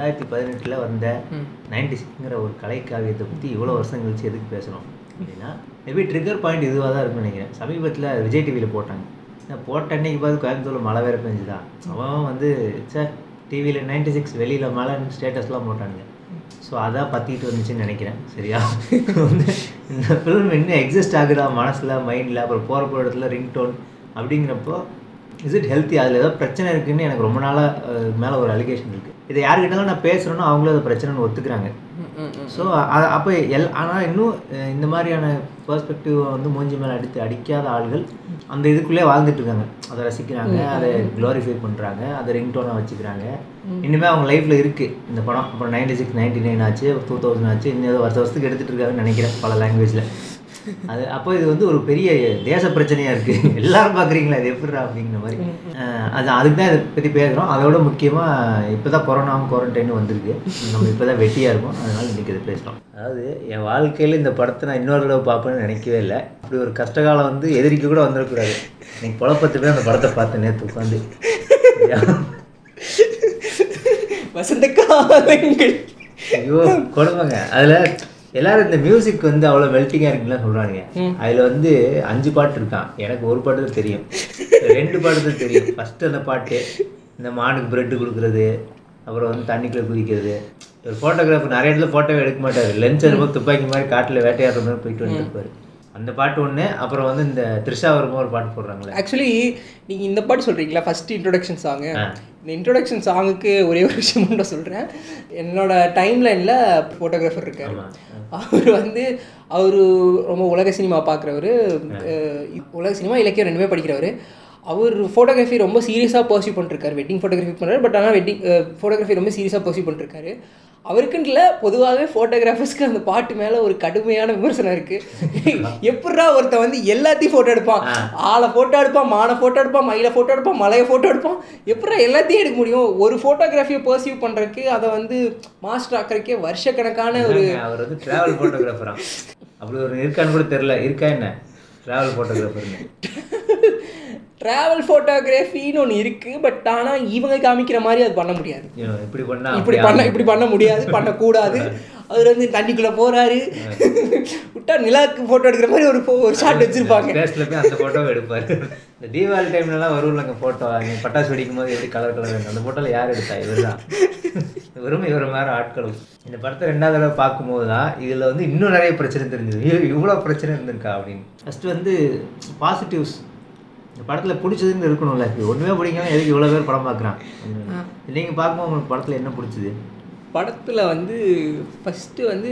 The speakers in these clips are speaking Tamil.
ரெண்டாயிரத்தி பதினெட்டில் வந்த நைன்டி சிக்ஸ்ங்கிற ஒரு கலை காவியத்தை பற்றி இவ்வளோ வருஷம் கழிச்சு எதுக்கு பேசுகிறோம் அப்படின்னா மேபி ட்ரிகர் பாயிண்ட் இதுவாக தான் இருக்கும்னு நினைக்கிறேன். சமீபத்தில் விஜய் டிவியில் போட்டாங்க. நான் போட்ட அன்னைக்கு பார்த்து கோயம்புத்தூரில் மழை வேறு பெஞ்சுதான் அவன் வந்து சார் டிவியில் நைன்டி சிக்ஸ் வெளியில் மழைன்னு ஸ்டேட்டஸ்லாம் போட்டானுங்க. ஸோ அதான் பற்றிட்டு வந்துச்சுன்னு நினைக்கிறேன். சரியா? வந்து இந்த ஃபிலிம் இன்னும் எக்ஸிஸ்ட் ஆகுதா மனசில் மைண்டில் அப்புறம் போகிற போகிற இடத்துல ரிங்டோன் அப்படிங்கிறப்போ இஸ் இட் ஹெல்த்தி அதில் ஏதோ பிரச்சனை இருக்குன்னு எனக்கு ரொம்ப நாளாக மேலே ஒரு அலிகேஷன் இருக்குது இதை யார்கிட்டலாம் நான் பேசுகிறேனோ அவங்களும் அது பிரச்சனைன்னு ஒத்துக்கிறாங்க. ஸோ அப்போ எல் ஆனால் இன்னும் இந்த மாதிரியான பெர்ஸ்பெக்டிவ் வந்து மூஞ்சி மேலே அடித்து அடிக்காத ஆள்கள் அந்த இதுக்குள்ளே வாழ்ந்துட்டு இருக்காங்க. அதை ரசிக்கிறாங்க அதை க்ளோரிஃபை பண்ணுறாங்க அதை ரிங்டோனாக வச்சுக்கிறாங்க. இனிமே அவங்க லைஃப்பில் இருக்குது இந்த படம். அப்புறம் நைன்டி சிக்ஸ் நைன்டி நைன் ஆச்சு டூ தௌசண்ட் ஆச்சு இன்னும் ஏதோ வருஷ வருஷத்துக்கு எடுத்துகிட்டு இருக்காங்கன்னு நினைக்கிறேன் பல லாங்குவேஜில் அது அப்போ இது வந்து ஒரு பெரிய தேச பிரச்சனையாக இருக்குது எல்லாரும் பார்க்குறீங்களா இது எப்படிடா அப்படிங்கிற மாதிரி. அது அதுக்கு தான் இதை பற்றி பேசுகிறோம் அதோட முக்கியமாக இப்போ தான் கொரோனாவும் குவாரண்டைனும் வந்திருக்கு. நம்ம இப்போ தான் வெட்டியாக இருக்கோம். அதனால இன்றைக்கி இதை பேசுகிறோம் அதாவது என் வாழ்க்கையில் இந்த படத்தை நான் இன்னொரு தடவை பார்ப்பேன்னு நினைக்கவே இல்லை. அப்படி ஒரு கஷ்டகாலம் வந்து எதிரிக்கு கூட வந்துடக்கூடாது இன்னைக்கு குழப்பத்து போய் அந்த படத்தை பார்த்தேன் நேற்று உட்காந்து வசந்த காலங்கள். ஐயோ கொடுமைங்க. அதில் எல்லாரும் இந்த மியூசிக் வந்து அவ்வளோ மெல்ட்டிங்காக இருக்குன்னு சொல்கிறாங்க அதில் வந்து அஞ்சு பாட்டு இருக்கான். எனக்கு ஒரு பாட்டு தான் தெரியும். ரெண்டு பாட்டு தான் தெரியும். ஃபஸ்ட்டு அந்த பாட்டு இந்த மானுக்கு பிரெட்டு கொடுக்குறது அப்புறம் வந்து தண்ணிக்குள்ளே குதிக்கிறது. ஒரு ஃபோட்டோகிராஃபர் நிறைய இடத்துல ஃபோட்டோவே எடுக்க மாட்டார். லென்ஸ் எடுப்போம் துப்பாக்கி மாதிரி காட்டில் வேட்டையாடுற மாதிரி போயிட்டு வந்துருப்பாரு அந்த பாட்டு ஒன்று அப்புறம் வந்து இந்த த்ரிஷா வரும்போது ஒரு பாட்டு போடுறாங்களே. ஆக்சுவலி நீங்கள் இந்த பாட்டு சொல்கிறீங்களா ஃபர்ஸ்ட் இன்ட்ரோடக்ஷன் சாங்கு. இந்த இன்ட்ரோடக்ஷன் சாங்குக்கு ஒரே ஒரு விஷயம் மட்டும் சொல்கிறேன் என்னோட டைம் லைனில் ஃபோட்டோகிராஃபர் இருக்கார். அவர் வந்து அவர் ரொம்ப உலக சினிமா பார்க்குறவர். உலக சினிமா இலக்கியம் ரெண்டுமே படிக்கிறவர். அவர் ஃபோட்டோகிராஃபி ரொம்ப சீரியஸாக பர்சியூ பண்ணிருக்காரு. வெட்டிங் ஃபோட்டோகிராஃபி பண்ணுறாரு பட் ஆனால் வெட்டிங் ஃபோட்டோகிராஃபி ரொம்ப சீரியஸாக பர்சியூ பண்ணிருக்காரு. அவருக்குன்னு இல்லை பொதுவாகவே ஃபோட்டோகிராஃபர்ஸ்க்கு அந்த பாட்டு மேலே ஒரு கடுமையான விமர்சனம் இருக்குது எப்படா ஒருத்தன் வந்து எல்லாத்தையும் ஃபோட்டோ எடுப்பான். ஆளை ஃபோட்டோ எடுப்பான் மானை ஃபோட்டோ எடுப்பான் மயிலை ஃபோட்டோ எடுப்பான் மலையை ஃபோட்டோ எடுப்பான். எப்படா எல்லாத்தையும் எடுக்க முடியும்? ஒரு ஃபோட்டோகிராஃபியை பர்சியூ பண்ணுறதுக்கு அதை வந்து மாஸ்டர் ஆக்கிறதுக்கே வருஷக்கணக்கான ஒரு அவர் வந்து டிராவல் ஃபோட்டோகிராஃபரா அப்படி ஒரு இருக்கான்னு கூட தெரியல. இருக்கா என்ன? டிராவல் ஃபோட்டோகிராஃபர்னு ட்ராவல் ஃபோட்டோகிராஃபின்னு ஒன்று இருக்குது பட் ஆனால் இவங்க காமிக்கிற மாதிரி அது பண்ண முடியாது. இப்படி பண்ணா இப்படி பண்ண இப்படி பண்ண முடியாது பண்ணக்கூடாது. அவர் வந்து தண்ணிக்குள்ளே போகிறாரு விட்டா நிலாவுக்கு ஃபோட்டோ எடுக்கிற மாதிரி ஒரு ஒரு ஷாட் வச்சுருப்பாங்க. பேஸ்ல போய் அந்த ஃபோட்டோவை எடுப்பாரு. இந்த தீபாவளி டைம்லலாம் வரும்லங்க ஃபோட்டோ பட்டாசு வெடிக்கும் போது எப்படி கலர் கலர் அந்த ஃபோட்டோவில் யார் எடுத்தா? இவர் தான் வெறும் இவர் மாதிரி ஆட்களும். இந்த படத்தை ரெண்டாவது தடவை பார்க்கும்போது தான் இதில் வந்து இன்னும் நிறைய பிரச்சனை தெரிஞ்சது. இவ்வளோ பிரச்சனை இருந்திருக்கா அப்படின்னு. ஃபஸ்ட்டு வந்து பாசிட்டிவ்ஸ் இந்த படத்தில் பிடிச்சதுன்னு இருக்கணும்ல. ஒன்றுமே பிடிக்காம எதுக்கு இவ்வளோ பேர் படம் பார்க்குறான் நீங்கள் பார்க்கும்போது உங்களுக்கு படத்தில் என்ன பிடிச்சது? படத்தில் வந்து ஃபஸ்ட்டு வந்து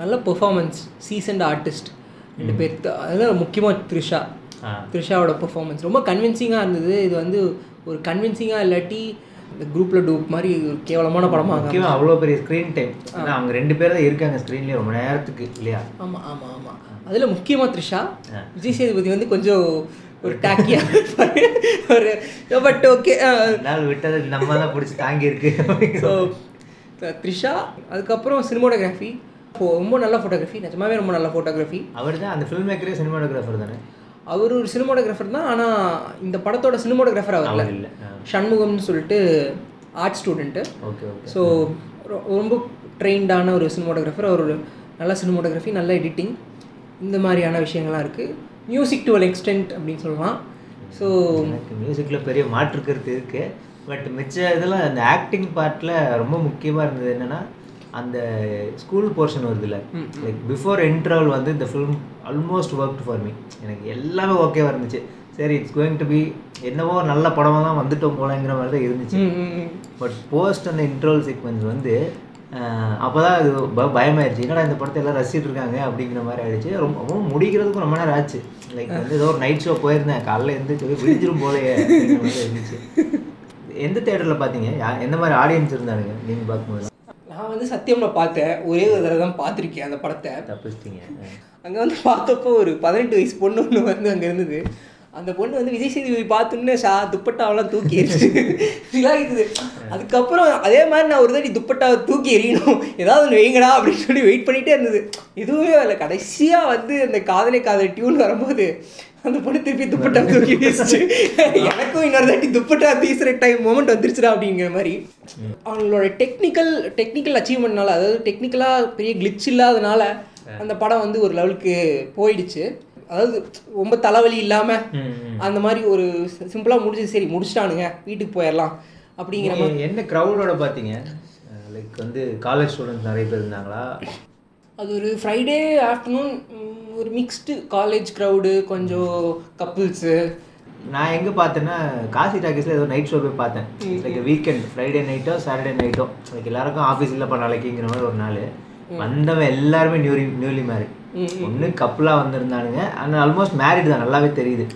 நல்ல பெர்ஃபார்மன்ஸ் சீசன்ட் ஆர்டிஸ்ட் ரெண்டு பேர் அதில் முக்கியமாக த்ரிஷா. த்ரிஷாவோட பெர்ஃபார்மன்ஸ் ரொம்ப கன்வின்சிங்காக இருந்தது. இது வந்து ஒரு கன்வின்சிங்காக இல்லாட்டி இந்த குரூப்பில் டூப் மாதிரி ஒரு கேவலமான படமாக முக்கியமாக அவ்வளோ பெரிய ஸ்க்ரீன் டைம் அவங்க ரெண்டு பேர் தான் இருக்காங்க ஸ்க்ரீன்லேயே ரொம்ப நேரத்துக்கு இல்லையா? ஆமாம் ஆமாம் ஆமாம் அதில் முக்கியமாக த்ரிஷா. விஜய் சேதுபதி வந்து கொஞ்சம் ஒரு இருப்பாரு ஒரு பட் ஓகே விட்டது நம்ம தான் பிடிச்சி தாங்கி இருக்கு ஸோ த்ரிஷா அதுக்கப்புறம் சினிமோட்டோகிராஃபி ரொம்ப நல்ல ஃபோட்டோகிராஃபி நிஜமாவே ரொம்ப நல்ல ஃபோட்டோகிராஃபி அவர் தான் அந்த ஃபில்ம் மேக்கரே சினிமாட்டோகிராஃபர் தானே? அவர் ஒரு சினிமோட்டோகிராஃபர் தான் ஆனால் இந்த படத்தோட சினிமோட்டோகிராஃபர் அவர் இல்லை. சண்முகம்னு சொல்லிட்டு art student okay okay. So ரொம்ப ட்ரெயின்டான ஒரு சினிமோட்டோகிராஃபர் அவர் நல்ல சினிமோட்டோகிராஃபி நல்ல எடிட்டிங் இந்த மாதிரியான விஷயங்கள்லாம் இருக்குது மியூசிக் டு அன் எக்ஸ்டென்ட் அப்படின்னு சொல்லலாம். ஸோ எனக்கு மியூசிக்கில் பெரிய மாற்று கருத்து இருக்கு. பட் மிச்ச இதெல்லாம் அந்த ஆக்டிங் பார்ட்டில் ரொம்ப முக்கியமாக இருந்தது என்னன்னா அந்த ஸ்கூல் போர்ஷன் வருதுல்ல. லைக் பிஃபோர் இன்டர்வல் வந்து இந்த film almost work for me எனக்கு எல்லாமே ஓகேவாக இருந்துச்சு. சரி இட்ஸ் கோயிங் டு பி என்னவோ நல்ல படமாக தான் வந்துட்டோம் போலங்கிற மாதிரி தான் இருந்துச்சு பட் போஸ்ட் அந்த இன்ட்ரோல் சீக்வன்ஸ் வந்து அப்போ தான் அது ப பயமாயிருச்சு. என்னடா இந்த படத்தை எல்லாம் ரசிச்சிட்டு இருக்காங்க? அப்படிங்கிற மாதிரி ஆயிடுச்சு. ரொம்ப ரொம்ப முடிக்கிறதுக்கும் ரொம்ப நேரம் ஆச்சு. லைக் வந்து ஏதோ ஒரு நைட் ஷோ போயிருந்தேன். காலைல எந்திரிச்சு விழிஞ்சிரும் போலயே இருந்துச்சு. எந்த தேட்டரில் பார்த்தீங்க எந்த மாதிரி ஆடியன்ஸ் இருந்தானுங்க? நீங்கள் பார்க்கும்போது. நான் வந்து சத்தியம்ல பார்த்தேன். ஒரே ஒரு தடவை தான் பார்த்துருக்கேன் அந்த படத்தை. தப்பிச்சிட்டிங்க. அங்கே வந்து பார்த்தப்போ ஒரு பதினெட்டு வயசு பொண்ணு ஒன்று வந்து அங்கே இருந்தது. அந்த பொண்ணு வந்து விஜய் சேதுபதி பார்த்துன்னு ஷா துப்பட்டாவெல்லாம் தூக்கி எரிச்சு இருக்குது அதுக்கப்புறம் அதே மாதிரி நான் ஒரு தாட்டி துப்பட்டாவை தூக்கி எறியணும். ஏதாவது ஒன்று வைங்கடா அப்படின்னு சொல்லி வெயிட் பண்ணிகிட்டே இருந்தது. எதுவுமே வரல. கடைசியாக வந்து அந்த காதலே காதல் டியூன் வரும்போது அந்த பொண்ணு திருப்பி துப்பட்டா தூக்கி வீசிச்சு. எனக்கும் இன்னொரு தாட்டி துப்பட்டா வீசுகிற டைம் மூமெண்ட் வந்துருச்சுடா அப்படிங்கிற மாதிரி. அவங்களோட டெக்னிக்கல் டெக்னிக்கல் அச்சீவ்மெண்ட்னால அதாவது டெக்னிக்கலாக பெரிய கிளிச் இல்லாதனால அந்த படம் வந்து ஒரு லெவலுக்கு போயிடுச்சு. அதாவது ரொம்ப தலைவலி இல்லாமல் அந்த மாதிரி ஒரு சிம்பிளாக முடிஞ்சது. சரி முடிச்சிட்டானுங்க. வீட்டுக்கு போயிடலாம் அப்படிங்கிற மாதிரி. என்ன க்ரௌடோட பார்த்தீங்க லைக் வந்து காலேஜ் ஸ்டூடெண்ட்ஸ் நிறைய பேர் இருந்தாங்களா? அது ஒரு ஃப்ரைடே ஆஃப்டர்நூன் ஒரு மிக்ஸ்டு காலேஜ் க்ரௌடு கொஞ்சம் கப்புள்ஸு நான் எங்கே பார்த்தேன்னா காசி டாக்கீஸில் ஏதோ நைட் ஷோ போய் பார்த்தேன். லைக் வீக்கெண்ட் ஃப்ரைடே நைட்டோ சாட்டர்டே நைட்டோ லைக் எல்லாருக்கும் ஆஃபீஸ் இல்லைப்பா நாளைக்குங்கிற மாதிரி ஒரு நாள். வந்தவன் எல்லாருமே நியூரி நியூலி மேரிட் ஒன்று கப்புலாக வந்திருந்தானுங்க. ஆனால் ஆல்மோஸ்ட் மேரிட் தான். நல்லாவே தெரியுது.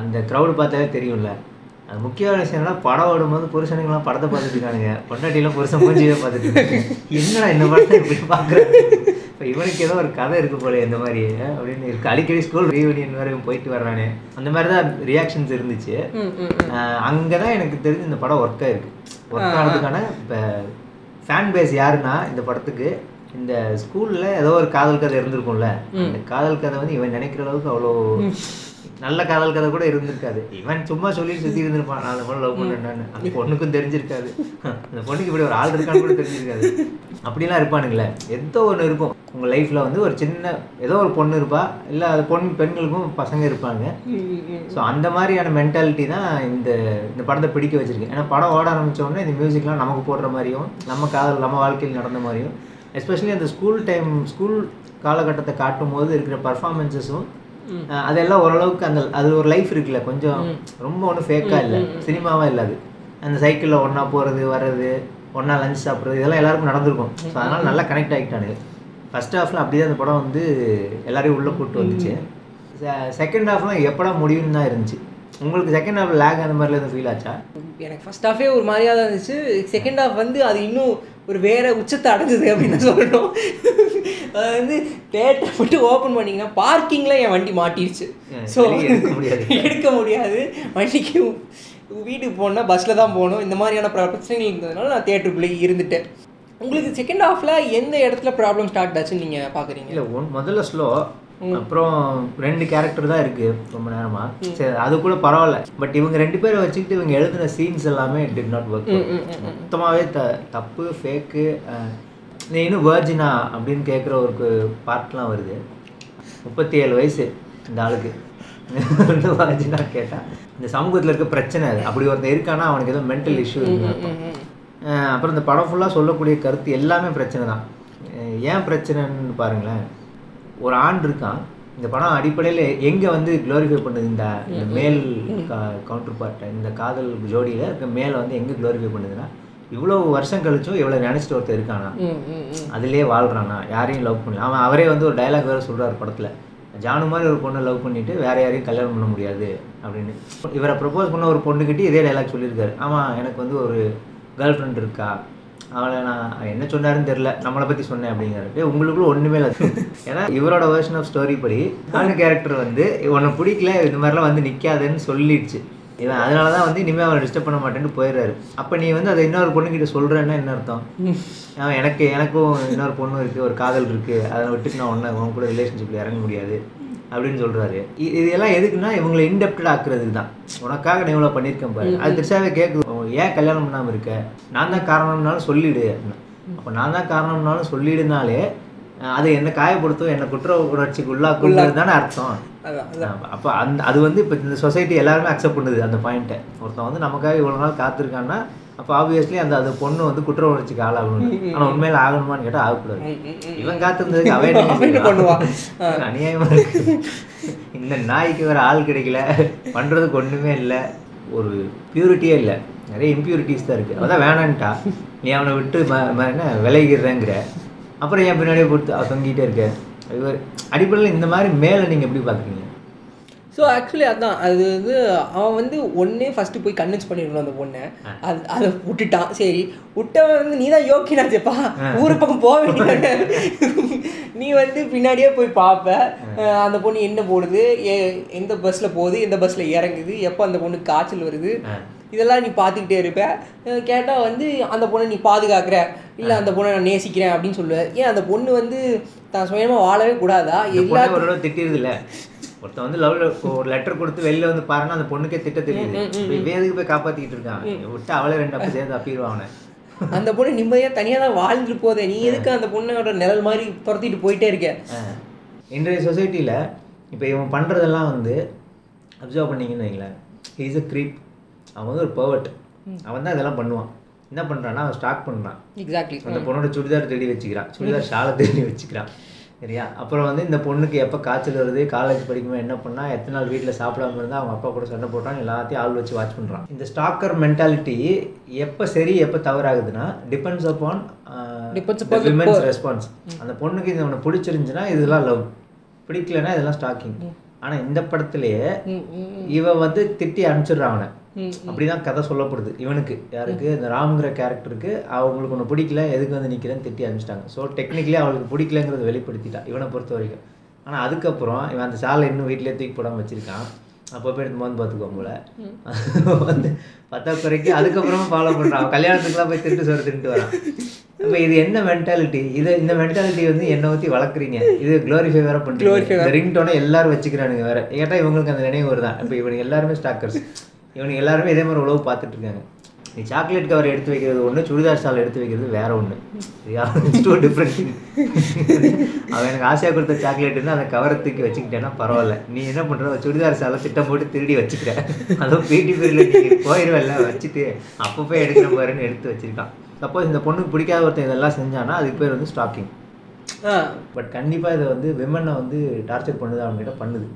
அந்த க்ரௌடு பார்த்தாலே தெரியும்ல. அது முக்கியமான விஷயம் என்னன்னா படம் ஓடும்போது புருஷனுங்களாம் படத்தை பார்த்துட்டு இருக்கானுங்க. பொண்டாட்டிலாம் புருஷன் மூஞ்சியே பார்த்துட்டு என்னடா இந்த படத்தை இப்படி பார்க்குறேன் இப்போ இவனுக்கு ஏதோ ஒரு கதை இருக்கு போல இந்த மாதிரி அப்படின்னு இருக்கு. அடிக்கடி ஸ்கூல் ரீயூனியன் வேறு போயிட்டு வர்றானே அந்த மாதிரி தான் ரியாக்ஷன்ஸ் இருந்துச்சு. அங்கே தான் எனக்கு தெரிஞ்சு இந்த படம் ஒர்க் ஆயிருக்கு. ஒர்க் ஆனதுக்கான இப்போ ஃபேன் பேஸ் யாருன்னா இந்த படத்துக்கு இந்த ஸ்கூல்ல ஏதோ ஒரு காதல் கதை இருந்திருக்கும்ல அந்த காதல் கதை வந்து இவன் நினைக்கிற அளவுக்கு அவ்வளோ நல்ல காதல் கதை கூட இருந்திருக்காது. இவன் சும்மா சொல்லி சுத்தி இருந்திருப்பான் நான் அந்த பொண்ணு லவ் பண்ணேன்னு அந்த பொண்ணுக்கும் தெரிஞ்சிருக்காது. அந்த பொண்ணுக்கு இப்படி ஒரு ஆள் இருக்கான்னு கூட தெரிஞ்சிருக்காது. அப்படிலாம் இருப்பானுங்களே. ஏதோ ஒன்று இருக்கும். உங்கள் லைஃப்பில் வந்து ஒரு சின்ன ஏதோ ஒரு பொண்ணு இருப்பா இல்லை அது பொண்ணு பெண்களுக்கும் பசங்க இருப்பாங்க. ஸோ அந்த மாதிரியான மென்டாலிட்டி தான் இந்த இந்த படத்தை பிடிக்க வச்சிருக்கு. ஏன்னா படம் ஓட ஆரம்பிச்ச உடனே இந்த மியூசிக்லாம் நமக்கு போடுற மாதிரியும் நம்ம காதல் நம்ம வாழ்க்கையில் நடந்த மாதிரியும் எஸ்பெஷலி அந்த ஸ்கூல் டைம் ஸ்கூல் காலகட்டத்தை காட்டும் போது இருக்கிற பர்ஃபார்மன்ஸஸும் அதெல்லாம் ஓரளவுக்கு அந்த அது ஒரு லைஃப் இருக்குல்ல கொஞ்சம் ரொம்ப ஒன்றும் ஃபேக்காக இல்லை. சினிமாவாக இல்லை அது. அந்த சைக்கிளில் ஒன்றா போகிறது வர்றது ஒன்றா லஞ்ச் சாப்பிட்றது இதெல்லாம் எல்லாருக்கும் நடந்திருக்கும். ஸோ அதனால் நல்லா கனெக்ட் ஆகிட்டானுங்க ஃபர்ஸ்ட் ஹாஃபில் அப்படியே அந்த படம் வந்து எல்லாரையும் உள்ளே கூப்பிட்டு வந்துச்சு. செகண்ட் ஹாஃப்லாம் எப்படா முடியும்னு தான் இருந்துச்சு. உங்களுக்கு செகண்ட் ஹாஃப் லேக் அந்த மாதிரிலாம் எதுவும் ஃபீல் ஆச்சா? எனக்கு ஃபர்ஸ்ட் ஹாஃபே ஒரு மாதிரியா தான் இருந்துச்சு. செகண்ட் ஹாஃப் வந்து அது இன்னும் ஒரு வேற உச்சத்தை அடைஞ்சது அப்படின்னு சொல்லணும். அது வந்து தேட்டர் மட்டும் ஓப்பன் பண்ணிங்கன்னா பார்க்கிங்கில் என் வண்டி மாட்டிருச்சு. ஸோ எடுக்க முடியாது. எடுக்க முடியாது. வண்டிக்கு வீட்டுக்கு போகணுன்னா பஸ்ஸில் தான் போகணும். இந்த மாதிரியான பிர- பிரச்சனைகள் இருந்ததுனால நான் தேட்டருக்குள்ளே இருந்துட்டேன். உங்களுக்கு செகண்ட் ஹாஃபில் எந்த இடத்துல ப்ராப்ளம் ஸ்டார்ட் ஆச்சுன்னு நீங்கள் பார்க்குறீங்க இல்லை ஒன் முதல்ல ஸ்லோ அப்புறம் ரெண்டு கேரக்டர் தான் இருக்கு ரொம்ப நேரமா. சரி அது கூட பரவாயில்ல. பட் இவங்க ரெண்டு பேரை வச்சுக்கிட்டு இவங்க எழுதின சீன்ஸ் எல்லாமே டிட் நாட் ஒர்க் மொத்தமாகவே த தப்பு ஃபேக்கு நீ இன்னும் வேர்ஜினா அப்படின்னு கேட்குற ஒரு பார்ட்லாம் வருது. முப்பத்தி ஏழு வயசு இந்த ஆளுக்கு. வேர்ஜினா கேட்டா. இந்த சமூகத்தில் இருக்க பிரச்சனை அது. அப்படி ஒருத்தன் இருக்கானா அவனுக்கு ஏதோ மென்டல் இஷ்யூ அப்புறம் இந்த படம் ஃபுல்லாக சொல்லக்கூடிய கருத்து எல்லாமே பிரச்சனை தான். ஏன் பிரச்சனைன்னு பாருங்களேன். ஒரு ஆண் இருக்கான். இந்த படம் அடிப்படையில் எங்கே வந்து க்ளோரிஃபை பண்ணுது? இந்த இந்த மேல் கவுண்டர் பார்ட்டை இந்த காதல் ஜோடியில் இருக்க மேலே வந்து எங்கே க்ளோரிஃபை பண்ணுதுன்னா இவ்வளோ வருஷம் கழிச்சும் இவ்வளோ நினச்சிட்டு ஒருத்தர் இருக்கானா? அதுலேயே வாழ்றானா? யாரையும் லவ் பண்ணல. அவன் அவரே வந்து ஒரு டைலாக் வேறு சொல்கிறார் படத்தில். ஜானு மாதிரி ஒரு பொண்ணை லவ் பண்ணிட்டு வேற யாரையும் கல்யாணம் பண்ண முடியாது அப்படின்னு. இவரை ப்ரப்போஸ் பண்ண ஒரு பொண்ணுக்கிட்டே இதே டைலாக் சொல்லியிருக்காரு. ஆமாம் எனக்கு வந்து ஒரு கேர்ள் ஃப்ரெண்ட் இருக்கா? அவளை நான் என்ன சொன்னாருன்னு தெரில நம்மளை பற்றி சொன்னேன் அப்படிங்கிறது உங்களுக்குள்ள ஒன்றுமே இல்லை. ஏன்னா இவரோட வேர்ஷன் ஆஃப் ஸ்டோரி படி ஆணு கேரக்டர் வந்து உன்னை பிடிக்கல இந்த மாதிரிலாம் வந்து நிற்காதுன்னு சொல்லிடுச்சு. இவன் அதனால தான் வந்து இனிமேல் அவனை டிஸ்டர்ப் பண்ண மாட்டேன்னு போயிடுறாரு. அப்போ நீ வந்து அதை இன்னொரு பொண்ணுக்கிட்ட சொல்கிறேன்னா என்ன அர்த்தம்? எனக்கு எனக்கும் இன்னொரு பொண்ணு இருக்குது ஒரு காதல் இருக்குது அதை விட்டுட்டு நான் ஒன்று உன் கூட ரிலேஷன்ஷிப்பில் இறங்க முடியாது. அப்படின்னு சொல்கிறாரு இது எல்லாம் எதுக்குன்னா இவங்களை இன்டெப்டட் ஆக்குறதுக்கு தான் உனக்காக நான் இவ்வளோ பண்ணியிருக்கேன் பாரு. அது திருச்சாவே கேட்குது "உன் ஏன் கல்யாணம் பண்ணாமல் இருக்க? நான் தான் காரணம்னாலும் சொல்லிடு. அப்போ நான் தான் காரணம்னாலும் சொல்லிடுனாலே அது என்ன காயப்படுத்தும் என்னை குற்ற உணர்ச்சிக்கு உள்ளாக்குங்கிறது தானே அர்த்தம். அப்போ அந்த அது வந்து இப்போ இந்த சொசைட்டி எல்லாருமே அக்செப்ட் பண்ணுது அந்த பாயிண்ட்டை ஒருத்தன் வந்து நமக்காக இவ்வளோ நாள் காத்திருக்கான்னா அப்போ ஆப்வியஸ்லி அந்த அந்த பொண்ணு வந்து குற்ற உணர்ச்சிக்கு ஆளாகணும் ஆனால் உண்மையில ஆகணுமான்னு கேட்டால் ஆகக்கூடாது. இவன் காத்திருந்ததுக்கு அவன் என்ன பண்ணுவான்? அநியாயமா இருக்கு. இந்த நாய்க்கு வேற ஆள் கிடைக்கல. பண்றதுக்கு ஒண்ணுமே இல்லை. ஒரு பியூரிட்டியே இல்லை. நிறைய இம்பியூரிட்டிஸ் தான் இருக்கு. அதான் வேணான்ட்டா. நீ அவனை விட்டு என்ன விலகிடுறேங்கிற. அப்புறம் என் பின்னாடியே போட்டு அவ தொங்கிட்டே இருக்க. இவர் அடிப்படையில் இந்த மாதிரி மேலே நீங்க எப்படி பார்க்குறீங்க ஸோ ஆக்சுவலி அதான். அது வந்து அவன் வந்து ஒன்றே ஃபஸ்ட்டு போய் கன்வின்ஸ் பண்ணிடணும் அந்த பொண்ணை. அது அதை விட்டுட்டான். சரி விட்டவன் வந்து நீ தான் யோக்கியனாச்சேப்பா ஊரு பக்கம் போக வேண்டியது நீ வந்து பின்னாடியே போய் பார்ப்ப அந்த பொண்ணு என்ன போடுது? எ- எந்த பஸ்ஸில் போகுது? எந்த பஸ்ஸில் இறங்குது? எப்போ அந்த பொண்ணுக்கு காய்ச்சல் வருது? இதெல்லாம் நீ பார்த்துக்கிட்டே இருப்ப. கேட்டால் வந்து அந்த பொண்ணை நீ பாதுகாக்கிற. இல்லை அந்த பொண்ணை நான் நேசிக்கிறேன். அப்படின்னு சொல்லுவேன் ஏன் அந்த பொண்ணு வந்து தான் சுயமாக வாழவே கூடாதா? இந்த எல்லா ஒருத்தன் வந்து லவ் ஒரு லெட்டர் கொடுத்து வெளில வந்து பாருன்னா அந்த பொண்ணுக்கே திட்ட தெரியுது. வேதுக்கு போய் காப்பாத்திட்டு இருக்கான். விட்டு அவளே ரெண்டு அப்ப சேர்ந்து அப்பிடுவான் அந்த பொண்ணு நிம்மதியாக தனியாக தான் வாழ்ந்துட்டு போதே நீ எதுக்கு அந்த பொண்ணோட நிழல் மாதிரி துரத்திட்டு போயிட்டே இருக்க. இன்றைய சொசைட்டியில் இப்போ இவன் பண்ணுறதெல்லாம் வந்து அப்சர்வ் பண்ணீங்கன்னு வைங்களேன். இஸ் அ க்ரீப் அவன் வந்து ஒரு பர்வட் அவன் தான் இதெல்லாம் பண்ணுவான். என்ன பண்ணுறான்னா அவன் ஸ்டாக் பண்ணுறான் எக்ஸாக்ட்லி அந்த பொண்ணோட சுடிதார் தேடி வச்சுக்கிறான். சுடிதார் ஷாலை தேடி வச்சுக்கிறான். சரியா? அப்புறம் வந்து இந்த பொண்ணுக்கு எப்போ காய்ச்சல் வருது காலேஜ் படிக்கும்போது என்ன பண்ணா எத்தனை நாள் வீட்டில் சாப்பிடாம இருந்தால் அவங்க அப்பா கூட சண்டை போட்டான் எல்லாத்தையும் ஆள் வச்சு வாட்ச் பண்ணுறான் இந்த ஸ்டாக்கர் மென்டாலிட்டி எப்போ சரி எப்போ தவறாகுதுன்னா டிபெண்ட்ஸ் அப்பான் விமென்ஸ் ரெஸ்பான்ஸ் அந்த பொண்ணுக்கு இது அவனை பிடிச்சிருந்துச்சுன்னா இதெல்லாம் லவ் பிடிக்கலன்னா இதெல்லாம் ஸ்டாக்கிங் ஆனால் இந்த படத்துலயே இவ வந்து திட்டி அனுப்பிச்சிடுறான் அவனை. அப்படிதான் கதை சொல்லப்படுது. இவனுக்கு யாருக்கு? இந்த ராம்ங்கிற கேரக்டருக்கு அவங்களுக்கு ஒன்று பிடிக்கல எதுக்கு வந்து நிற்கிறேன்னு திட்டி அனுப்பிச்சிட்டாங்க. ஸோ டெக்னிக்கலி அவளுக்கு பிடிக்கலங்கிறத வெளிப்படுத்திட்டா இவனை பொறுத்த வரைக்கும். ஆனால் அதுக்கப்புறம் இவன் அந்த சாலை இன்னும் வீட்டிலேயே தூக்கி போடாமல் வச்சிருக்கான். அப்போ போய் எடுத்து மோந்து பார்த்துக்கோ போல. வந்து பத்தா குறைக்கு அதுக்கப்புறமா ஃபாலோ பண்ணுறான் கல்யாணத்துக்குலாம் போய் திட்டு சொல்ல திட்டு வரான். அப்போ இது என்ன மென்டாலிட்டி இது இந்த மென்டாலிட்டி வந்து என்னை ஊற்றி வளர்க்குறீங்க. இது க்ளோரிஃபை வேற பண்ணுறீங்க ரிங் டோனை எல்லாரும் வச்சுக்கிறானுங்க வேற. கேட்டால் இவங்களுக்கு அந்த நினைவு வருதான். இப்போ இவனுக்கு எல்லாருமே ஸ்டாக்கர்ஸ் இவனுக்கு எல்லாருமே இதே மாதிரி உழவு பார்த்துட்டு இருக்காங்க. நீ சாக்லேட் கவர் எடுத்து வைக்கிறது ஒன்று சுடிதார் ஸ்டால் எடுத்து வைக்கிறது வேற ஒன்று டூ டிஃப்ரெண்ட் அவன் எனக்கு ஆசையாக கொடுத்த சாக்லேட்டுன்னு அந்த கவரை தூக்கி வச்சுக்கிட்டேன்னா பரவாயில்ல. நீ என்ன பண்ணுற சுடிதார் ஸ்டாலை திட்டம் போட்டு திருடி வச்சுக்கிறேன் அதுவும் பிடி பீரியடில் நீ வச்சுட்டு அப்போ போய் எடுக்கிற பாருன்னு எடுத்து வச்சிருக்கான். சப்போஸ் இந்த பொண்ணுக்கு பிடிக்காத ஒருத்தன் இதெல்லாம் செஞ்சானா அதுக்கு பேர் வந்து ஸ்டாக்கிங் பட் கண்டிப்பாக இதை வந்து விமனை வந்து டார்ச்சர் பண்ணுது அவங்ககிட்ட பண்ணுது.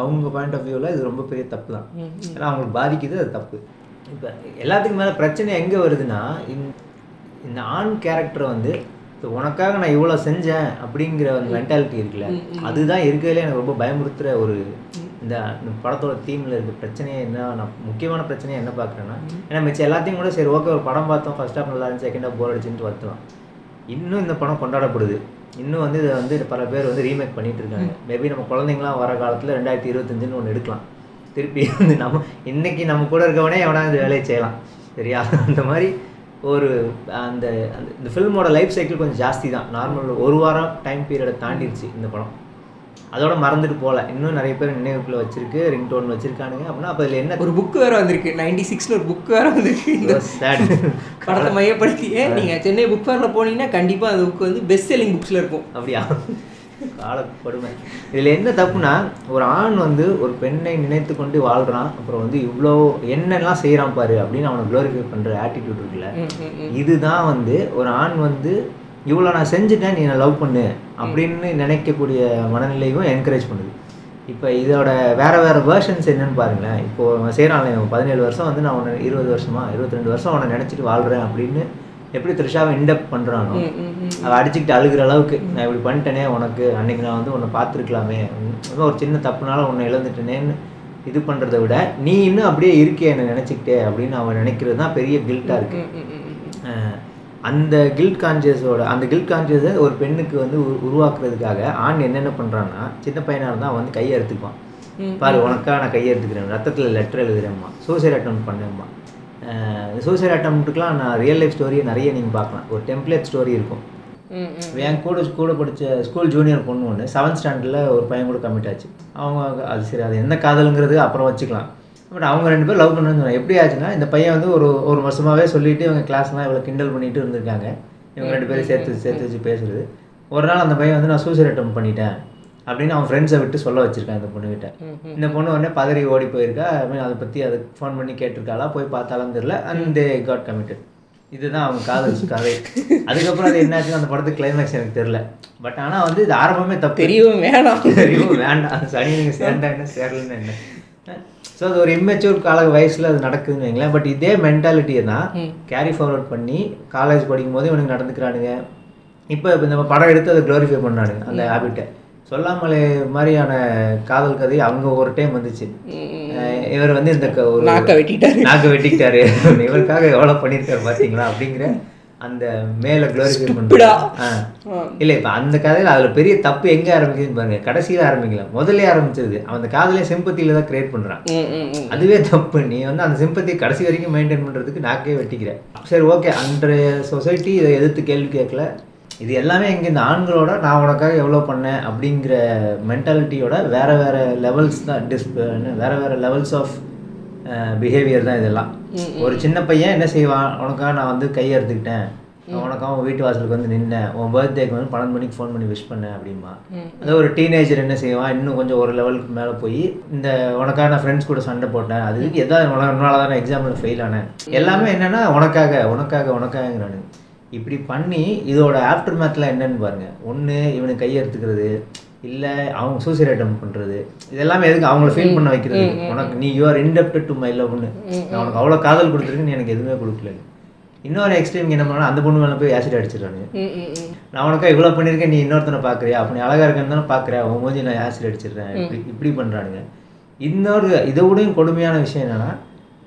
அவங்க பாயிண்ட் ஆஃப் வியூவில் இது ரொம்ப பெரிய தப்பு தான். ஏன்னா அவங்களுக்கு பாதிக்குது அது தப்பு. இப்போ எல்லாத்துக்கும் மேலே பிரச்சனை எங்கே வருதுன்னா இந்த ஆண் கேரக்டர் வந்து உனக்காக நான் இவ்வளோ செஞ்சேன் அப்படிங்கிற ஒரு மென்டாலிட்டி இருக்குல்ல அதுதான் இருக்கிறதுலே எனக்கு ரொம்ப பயமுறுத்துகிற ஒரு இந்த படத்தோட தீமில் இருக்க பிரச்சனையே என்ன நான் முக்கியமான பிரச்சனையை என்ன பார்க்குறேன்னா ஏன்னா மிச்சம் எல்லாத்தையும் கூட சரி ஓகே ஒரு படம் பார்த்தோம் ஃபர்ஸ்ட் ஹாஃப் நல்லா இருந்துச்சு செகண்ட் ஹாஃப் போர் அடிச்சுட்டு வரலாம் இன்னும் இந்த படம் கொண்டாடப்படுது. இன்னும் வந்து இதை வந்து பல பேர் வந்து ரீமேக் பண்ணிட்டு இருக்காங்க. மேபி நம்ம குழந்தைங்களாம் வர காலத்தில் ரெண்டாயிரத்தி இருபத்தஞ்சுன்னு ஒன்று எடுக்கலாம். திருப்பி வந்து நம்ம இன்னைக்கு நம்ம கூட இருக்கவனே எவனா இந்த வேலையை செய்யலாம். சரியா? அந்த மாதிரி ஒரு அந்த அந்த இந்த ஃபில்மோட லைஃப் சைக்கிள் கொஞ்சம் ஜாஸ்தி தான். நார்மல் ஒரு வாரம் டைம் பீரியடை தாண்டிடுச்சு இந்த படம். அதோட மறந்துட்டு போகல இன்னும் நிறைய பேர் நினைவுக்குள்ள வச்சிருக்கு ரிங் டோன் வச்சிருக்கானுங்க. அப்படின்னா அப்போ இதில் என்ன ஒரு புக் வேற வந்திருக்கு. நைன்டி சிக்ஸ்ல ஒரு புக் வேற வந்திருக்கு. இந்த சேட் படத்தை மையப்படுத்தியே நீங்க சென்னை புக் ஃபேர்ல போனீங்கன்னா கண்டிப்பா அந்த புக் வந்து பெஸ்ட் செல்லிங் புக்ஸ்ல இருக்கும். அப்படியா? கால கொடுமை இதில் என்ன தப்புனா ஒரு ஆண் வந்து ஒரு பெண்ணை நினைத்து கொண்டு வாழ்கிறான் அப்புறம் வந்து இவ்வளோ என்னெல்லாம் செய்கிறான் பாரு அப்படின்னு அவனை க்ளோரிஃபை பண்ணுற ஆட்டிடியூட் இருக்குல்ல. இதுதான் வந்து ஒரு ஆண் வந்து இவ்வளோ நான் செஞ்சுட்டேன் நீ லவ் பண்ணு அப்படின்னு நினைக்கக்கூடிய மனநிலையும் என்கரேஜ் பண்ணுது. இப்போ இதோட வேற வேற வேர்ஷன்ஸ் என்னன்னு பாருங்களேன். இப்போ அவன் செய்கிறான் பதினேழு வருஷம் வந்து நான் உன்னை இருபது வருஷமா இருபத்தி ரெண்டு வருஷம் அவனை நினச்சிட்டு வாழ்கிறேன் அப்படின்னு எப்படி த்ரிஷாவை இண்டப் பண்ணுறானோ. அவள் அடிச்சுக்கிட்டு அழுகிற அளவுக்கு நான் இப்படி பண்ணிட்டேனே உனக்கு அன்னைக்கு நான் வந்து உன்னை பார்த்துருக்கலாமே ஒரு சின்ன தப்புனால உன்னை இழந்துட்டேனேன்னு இது பண்ணுறத விட நீ இன்னும் அப்படியே இருக்கே என்னை நினச்சிக்கிட்டே அப்படின்னு அவன் நினைக்கிறது தான் பெரிய கில்ட்டாக இருக்கு. ம், ம், ம், ம். அஹ் அந்த கில்ட் கான்சியஸோட அந்த கில்ட் கான்சியஸை ஒரு பெண்ணுக்கு வந்து உரு- உருவாக்குறதுக்காக ஆண் என்னென்ன பண்ணுறான்னா சின்ன பையனாக இருந்தால் வந்து கையை எடுத்துக்குவான். பாரு உனக்கா நான் கையை எடுத்துக்கிறேன். ரத்தத்தில் லெட்டர் எழுதுறேம்மா. சூசைட் அட்டம் பண்ணேம்மா சூசைட் அட்டம்ப்ட்டுக்கெலாம் நான் ரியல் லைஃப் ஸ்டோரியை நிறைய நீங்கள் பார்க்கலாம். ஒரு டெம்ப்ளேட் ஸ்டோரி இருக்கும். என் கூட கூட படித்த ஸ்கூல் ஜூனியர் பொண்ணு ஒன்று செவன்த் ஸ்டாண்டர்டில் ஒரு பையன் கூட கமிட் ஆச்சு. அவங்க அது சரி அது என்ன காதலுங்கிறது அப்புறம் வச்சுக்கலாம். பட் அவங்க ரெண்டு பேரும் லவ் சொன்னாங்க. எப்படி ஆச்சுன்னா இந்த பையன் வந்து ஒரு ஒரு வருஷமாகவே சொல்லிட்டு இவங்க கிளாஸ்லாம் இவ்வளோ கிண்டல் பண்ணிட்டு இருந்திருக்காங்க. இவங்க ரெண்டு பேரும் சேர்த்து சேர்த்து வச்சு பேசுறது. ஒரு நாள் அந்த பையன் வந்து நான் சூசைட் அட்டம் பண்ணிட்டேன். அப்படின்னு அவன் ஃப்ரெண்ட்ஸை விட்டு சொல்ல வச்சிருக்கான் ம், ம். இந்த பொண்ணு உடனே பதறி ஓடி போயிருக்கா. ஐ மீன் அதை பற்றி அதுக்கு ஃபோன் பண்ணி கேட்டிருக்காளா? போய் பார்த்தாலும் தெரியல. அண்ட் தே காட் கமிட்டட் இதுதான் அவங்க காதல் கதை. அதுக்கப்புறம் அது என்னாச்சுன்னு அந்த படத்துக்கு கிளைமேக்ஸ் எனக்கு தெரியல. பட் ஆனால் வந்து இது ஆரம்பமே தப்பு. தெரியவும் வேணாம். தெரியும் வேண்டாம் சனி நீங்கள் சேர்ந்தா என்ன சேரலன்னு என்ன? ஸோ அது ஒரு இம்மெச்சூர் கால வயசில் அது நடக்குதுன்னு வைங்களேன். பட் இதே மென்டாலிட்டியை தான். கேரி ஃபார்வர்ட் பண்ணி காலேஜ் படிக்கும் போது இவனுக்கு நடந்துக்கிறானுங்க. இப்போ இப்போ இந்த படம் எடுத்து அதை க்ளோரிஃபை பண்ணானுங்க அந்த ஹேபிட்டை சொல்லாமலே மாதிரியான காதல் கதை அவங்க ஒரு டைம் வந்துச்சு. இவர் வந்து இந்த ஒரு நாக்க வெட்டிட்டாரு. நாக்க வெட்டிக்கிட்டாரு. இவருக்காக எவ்வளோ பண்ணியிருக்காரு பார்த்தீங்களா அப்படிங்கிற அந்த மேலே க்ளோரிஃபை. பண்ணுறாங்க இல்லை இப்போ அந்த கதையில் அதில் பெரிய தப்பு எங்கே ஆரம்பிக்குதுன்னு பாருங்க. கடைசியில் ஆரம்பிக்கல. முதல்ல ஆரம்பிச்சது அந்த காதலே சிம்பத்தியில் தான் கிரியேட் பண்ணுறான். அதுவே தப்பு. நீ வந்து அந்த சிம்பத்தி கடைசி வரைக்கும் மெயின்டைன் பண்ணுறதுக்கு நாக்கே வெட்டிக்கிற. சரி ஓகே அன்றைய சொசைட்டி இதை எதிர்த்து கேள்வி கேட்கல. இது எல்லாமே இங்கே இந்த ஆண்களோட நான் உனக்காக எவ்வளோ பண்ணேன் அப்படிங்கிற மென்டாலிட்டியோட வேற வேற லெவல்ஸ் தான் டிஸ் வேற வேற லெவல்ஸ் ஆஃப் பிஹேவியர் தான் இதெல்லாம். ஒரு சின்ன பையன் என்ன செய்வான்? உனக்காக நான் வந்து கையை எடுத்துக்கிட்டேன். உனக்காக உன் வீட்டு வாசலுக்கு வந்து நின்னேன். உன் பர்த்டேக்கு வந்து பன்னெண்டு மணிக்கு ஃபோன் பண்ணி விஷ் பண்ணேன் அப்படிமா அதே ஒரு டீனேஜர் என்ன செய்வான்? இன்னும் கொஞ்சம் ஒரு லெவலுக்கு மேலே போய் இந்த உனக்காக நான் ஃப்ரெண்ட்ஸ் கூட சண்டை போட்டேன். அது எதாவது உன்னால தான் எக்ஸாமில் ஃபெயில் ஆனேன். எல்லாமே என்னன்னா உனக்காக உனக்காக உனக்காகங்கிறானு இப்படி பண்ணி இதோட ஆஃப்டர் மேத்தில் என்னன்னு பாருங்க. ஒன்று இவனுக்கு கையெடுத்துக்கிறது இல்லை அவங்க சூசைட் அட்டம் பண்ணுறது இதெல்லாமே எதுக்கு அவங்கள ஃபீல் பண்ண வைக்கிறது? உனக்கு நீ யூஆர் இன்டெப்டட் டு மை லவ்னு நான் உனக்கு அவ்வளோ காதல் கொடுத்துருக்கு நீ எனக்கு எதுவுமே கொடுக்கல. இன்னொரு எக்ஸ்ட்ரீம் என்ன பண்ணா அந்த பொண்ணு மேலே போய் ஆசிட் ம். நான் உனக்கா இவ்வளோ பண்ணியிருக்கேன் நீ இன்னொருத்தனை பார்க்குறியா அப்போ நீ அழகாக இருக்கேன்னு தானே பார்க்குறியா உன் மூஞ்சி நான் ஆசிட் அடிச்சிடுறேன். இப்படி இப்படி பண்ணுறானுங்க இன்னொரு இதை விடையும் கொடுமையான விஷயம் என்னன்னா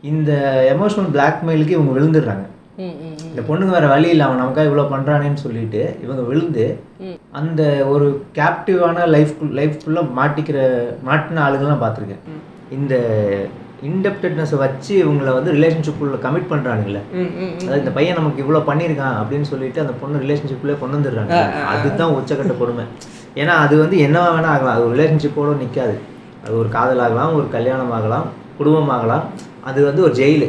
இந்த எமோஷனல் பிளாக்மெயிலுக்கு இவங்க விழுந்துடுறாங்க. இந்த பொண்ணுங்க வேற வழி இல்லை அவன் நமக்காக இவ்வளோ பண்ணுறானேன்னு சொல்லிட்டு இவங்க விழுந்து அந்த ஒரு கேப்டிவான லைஃப் லைஃப்குள்ளே மாட்டிக்கிற மாட்டின ஆளுங்கள்லாம் பார்த்துருக்கேன். இந்த இன்டெப்டட்னஸை வச்சு இவங்கள வந்து ரிலேஷன்ஷிப்புள்ள கமிட் பண்ணுறானுங்களே ம். அதாவது இந்த பையன் நமக்கு இவ்வளோ பண்ணியிருக்கான் அப்படின்னு சொல்லிட்டு அந்த பொண்ணு ரிலேஷன்ஷிப்லேயே கொண்டு வந்துடுறாங்க. அதுதான் உச்சக்கட்ட கொடுமை. ஏன்னா அது வந்து என்னவா வேணா ஆகலாம். அது ஒரு ரிலேஷன்ஷிப்போட நிற்காது அது ஒரு காதல் ஆகலாம் ஒரு கல்யாணம் ஆகலாம் குடும்பம் ஆகலாம் அது வந்து ஒரு ஜெயிலு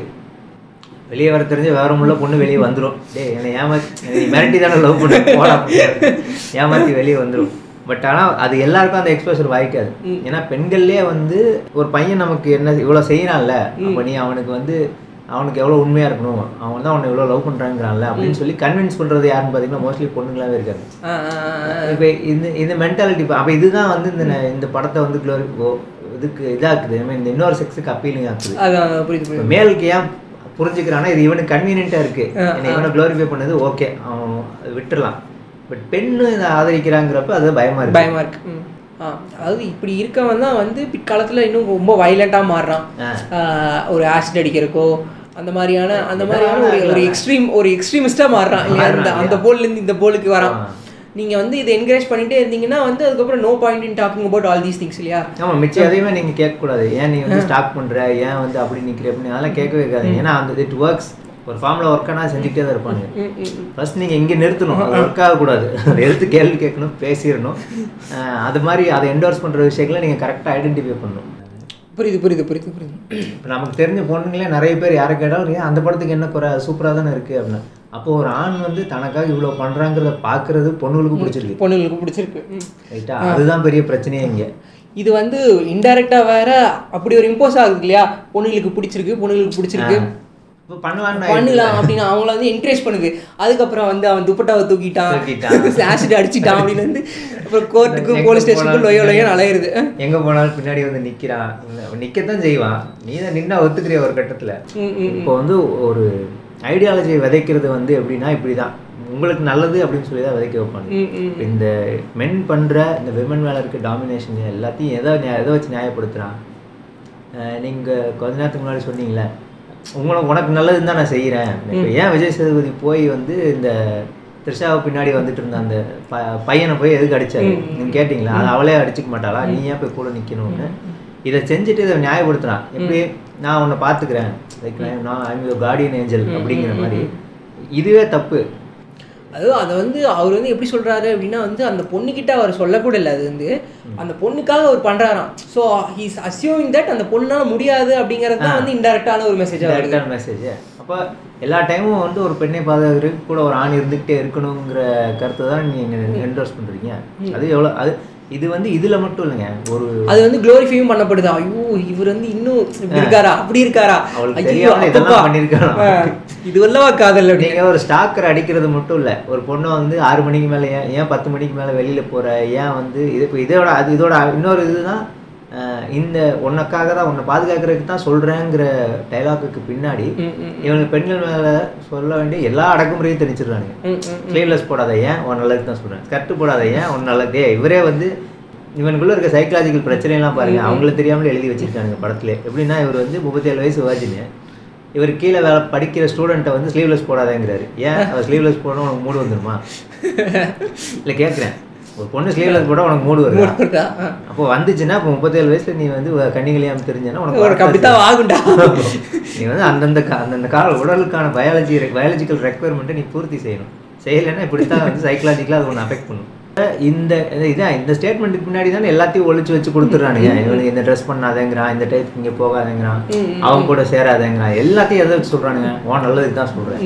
வெளியே வர தெரிஞ்ச விவரமுள்ள பொண்ணு வெளியே வந்துடும் டேய் என்னை ஏமாத்தி மிரட்டி தானே லவ் பண்ண? போடா ஏமாற்றி வெளியே வந்துடும் பட் ஆனால் அது எல்லாருக்கும் அந்த எக்ஸ்போசர் வாய்க்காது. ஏன்னா பெண்கள்லேயே வந்து ஒரு பையன் நமக்கு என்ன இவ்வளோ செய்யறான்ல அப்போ நீ அவனுக்கு வந்து அவனுக்கு எவ்வளோ உண்மையாக இருக்கணும்? அவன் தான் அவனை இவ்வளோ லவ் பண்ணுறாங்கிறான்ல அப்படின்னு சொல்லி கன்வின்ஸ் பண்ணுறது யாருன்னு பார்த்தீங்கன்னா மோஸ்ட்லி பொண்ணுங்களாவே இருக்காது. இப்போ இந்த இந்த மென்டாலிட்டி இப்போ அப்போ இதுதான் வந்து இந்த இந்த படத்தை வந்து க்ளோரி இதுக்கு இதாக்குது. I mean, இந்த இன்னொரு செக்ஸுக்கு அப்பீலிங் இப்போ மேலுக்கு ஏன் புரிஞ்சுக்கிறான்னா இது இவனுக்கு கன்வீனியன்ட்டாக இருக்கு. என்னை இவனை க்ளோரிஃபை பண்ணது ஓகே அவன் அதை விட்டுறலாம் பட் பெண்ணு இதை ஆதரிக்கிறாங்கிறப்ப அது பயமா இருக்கு. பயமா இருக்கு. ம். ஆ அதாவது இப்படி இருக்கவன் தான் வந்து பிற்காலத்துல இன்னும் ரொம்ப வயலண்ட்டாக மாறுறான். ஒரு ஆசிட் அடிக்கிறக்கோ அந்த மாதிரியான அந்த மாதிரியான ஒரு ஒரு எக்ஸ்ட்ரீம் ஒரு எக்ஸ்ட்ரீமிஸ்டாக மாறுறான். இல்லையா? அந்த அந்த போல்லேருந்து இந்த போலுக்கு வரான். நீங்க வந்து இதை என்கரேஜ் பண்ணிட்டே இருந்தீங்கன்னா வந்து அதுக்கப்புறம் no point in talking about all these things இல்லையா? ஆமா மிச்சம் எதையுமே நீங்க கேட்கக்கூடாது. ஏன் நீ வந்து ஸ்டாக் பண்ற? ஏன் வந்து அப்படி நிக்கிற அப்படின்னு அதெல்லாம் கேட்கவே கேட்காதீங்க. ஏன்னா அந்த இட் ஒர்க்ஸ் ஒரு ஃபார்ம்ல ஒர்க் ஆனால் செஞ்சுக்கிட்டே தான் இருப்பாங்க. ஃபர்ஸ்ட் நீங்கள் இங்கே நிறுத்தணும். அது ஒர்க் ஆகக்கூடாது. அதை எடுத்து கேள்வி கேட்கணும் பேசிடணும். அது மாதிரி அதை என்டோர்ஸ் பண்ணுற விஷயங்களை நீங்கள் கரெக்டாக ஐடென்டிஃபை பண்ணணும். புரியுது புரியுது புரியுது புரியுது. இப்போ நமக்கு தெரிஞ்ச பொண்ணுங்களே நிறைய பேர் யாரை கேட்டாலும் அந்த படத்துக்கு என்ன குறை? சூப்பராக தானே இருக்குது அப்படின்னா அப்போ ஒரு ஆண் வந்து தனக்காக இவ்வளோ பண்ணுறாங்கிறத பார்க்குறது பொண்ணுங்களுக்கு பிடிச்சிருக்கு. பொண்ணுங்களுக்கு பிடிச்சிருக்கு. ரைட்டா? அதுதான் பெரிய பிரச்சனையே இங்கே. இது வந்து இன்டைரக்டா வேற அப்படி ஒரு இம்போஸ் ஆகுது இல்லையா? பொண்ணுங்களுக்கு பிடிச்சிருக்கு பொண்ணுங்களுக்கு பிடிச்சிருக்கு. பண்ணலான்னு பண்ணலாம் அப்படின்னு அவங்கள வந்து என்கரேஜ் பண்ணுது. அதுக்கப்புறம் வந்து அவன் துப்பட்டாவை தூக்கிட்டான். ஆசிட் அடிச்சிட்டான் அப்படின்னு வந்து அப்புறம் கோர்ட்டுக்கு போலீஸ் ஸ்டேஷனுக்கு லொயோ லொயோ அலையிறது. எங்கே போனாலும் பின்னாடி வந்து நிற்கிறான் நிற்கத்தான் செய்வான். நீ தான் நின்னா ஒத்துக்கிறிய ஒரு கட்டத்தில்? இப்போ வந்து ஒரு ஐடியாலஜியை விதைக்கிறது வந்து எப்படின்னா இப்படி தான் உங்களுக்கு நல்லது அப்படின்னு சொல்லி தான் விதைக்க வைப்பாங்க. இந்த மென் பண்ணுற இந்த விமன் மேலே இருக்க டாமினேஷன் எல்லாத்தையும் எதை எதை வச்சு நியாயப்படுத்துகிறான் நீங்கள் கொஞ்ச நேரத்துக்கு முன்னாடி சொன்னீங்களே உங்களுக்கு உனக்கு நல்லதுன்னு தான் நான் செய்கிறேன் ஏன் விஜய் சேதுபதி போய் வந்து இந்த த்ரிஷாவை பின்னாடி வந்துட்டு இருந்த அந்த ப பையனை போய் எதுக்கு அடிச்சாரு? நீங்க கேட்டிங்களா? அது அவளே அடிச்சுக்க மாட்டாளா? நீ ஏன் போய் கூட நிற்கணும்னு இதை செஞ்சுட்டு இதை நியாயப்படுத்துறான். எப்படி? நான் உன்னை பார்த்துக்கிறேன். லைக் நான் யுவர் கார்டியன் ஏஞ்சல் அப்படிங்கிற மாதிரி. இதுவே தப்பு. அது அதை வந்து அவர் வந்து எப்படி சொல்றாரு அப்படின்னா வந்து அந்த பொண்ணுக்கிட்ட அவர் சொல்லக்கூட இல்லை அது வந்து. அந்த பொண்ணுக்காக அவர் பண்றாராம். ஸோ ஹீஸ் அசியூமிங் தட் அந்த பொண்ணால முடியாது அப்படிங்கிறது தான் வந்து இன்டெரக்டான ஒரு வருது டேரக்டான மெசேஜ் அப்போ எல்லா டைமும் வந்து ஒரு பெண்ணை பாதுகாக்கிறதுக்கு கூட ஒரு ஆண் இருந்துக்கிட்டே இருக்கணுங்கிற கருத்தை தான் நீங்கள் என்டோர்ஸ் பண்ணுறீங்க அது எவ்வளோ அது இது வந்து இதில் மட்டும் இல்லைங்க. ஒரு அது வந்து க்ளோரிஃபையும் பண்ணப்படுது. ஐயோ இவர் வந்து இன்னும் இப்படி இருக்காரா? அப்படி இருக்காரா? ஐயோ, இதெல்லாம். ஆ, இது வல்லவா காதல் நீங்கள் ஒரு ஸ்டாக்கர் அடிக்கிறது மட்டும் இல்லை. ஒரு பொண்ணை வந்து ஆறு மணிக்கு மேலே ஏன் ஏன் பத்து மணிக்கு மேலே வெளியில் போகிற ஏன் வந்து இது இதோட அது இதோட இன்னொரு இதுதான் இந்த உனக்காக தான் உன்னை பாதுகாக்கிறதுக்கு தான் சொல்கிறேங்கிற டைலாக்குக்கு பின்னாடி இவங்க பெண்கள் மேலே சொல்ல வேண்டிய எல்லா அடக்குமுறையும் திணிச்சிடுறாங்க. ஸ்லீவ்லெஸ் போடாத ஏன்? உன் நல்லதுக்கு தான் சொல்கிறேன் ஸ்கர்ட் போடாத ஏன்? உன் நல்லது. இவரே வந்து இவனுக்குள்ள இருக்க சைக்காலஜிக்கல் பிரச்சனையெல்லாம் பாருங்க. அவங்கள தெரியாமலே எழுதி வச்சிருக்காங்க படத்துல. எப்படின்னா இவர் வந்து முப்பத்தேழு வயசு வாஜினு இவர் கீழே வேலை படிக்கிற ஸ்டூடெண்ட்டை வந்து ஸ்லீவ்லெஸ் போடாதேங்கிறாரு. ஏன்? அவர் ஸ்லீவ்லெஸ் போடணும் உனக்கு மூடு வந்துருமா? இல்லை கேட்குறேன் ஒரு பொண்ணு ஸ்லீவ்லெஸ் போட உனக்கு மூடு இருக்கா? ஆ. அப்போ வந்துச்சுன்னா இப்போ முப்பத்தேழு வயசுல நீ வந்து கண்ணிகளையாம தெரிஞ்சேன்னா உனக்கு அப்படித்தான் ஆகும்டா நீ வந்து அந்தந்த அந்தந்த கால உடலுக்கான பயாலஜி பயாலஜிக்கல் ரெக்குவயர்மெண்ட்டை நீ பூர்த்தி செய்யணும். செய்யலைன்னா இப்படித்தான் வந்து சைக்கலாஜிக்கலாக அது ஒன்று அஃபெக்ட் பண்ணும். இந்த இது- இதான் இந்த ஸ்டேட்மெண்ட்டுக்கு முன்னாடி தானே எல்லாத்தையும் ஒழிச்சு வச்சு கொடுத்துட்றானுங்க. இவனுக்கு இந்த ட்ரெஸ் பண்ணாதேங்கிறான் இந்த டைப் இங்கே போகாதேங்கிறான் அவங்க கூட சேராதேங்கிறான். எல்லாத்தையும் எதை வச்சு சொல்கிறானுங்க உன் நல்லதுக்கு தான் சொல்கிறேன்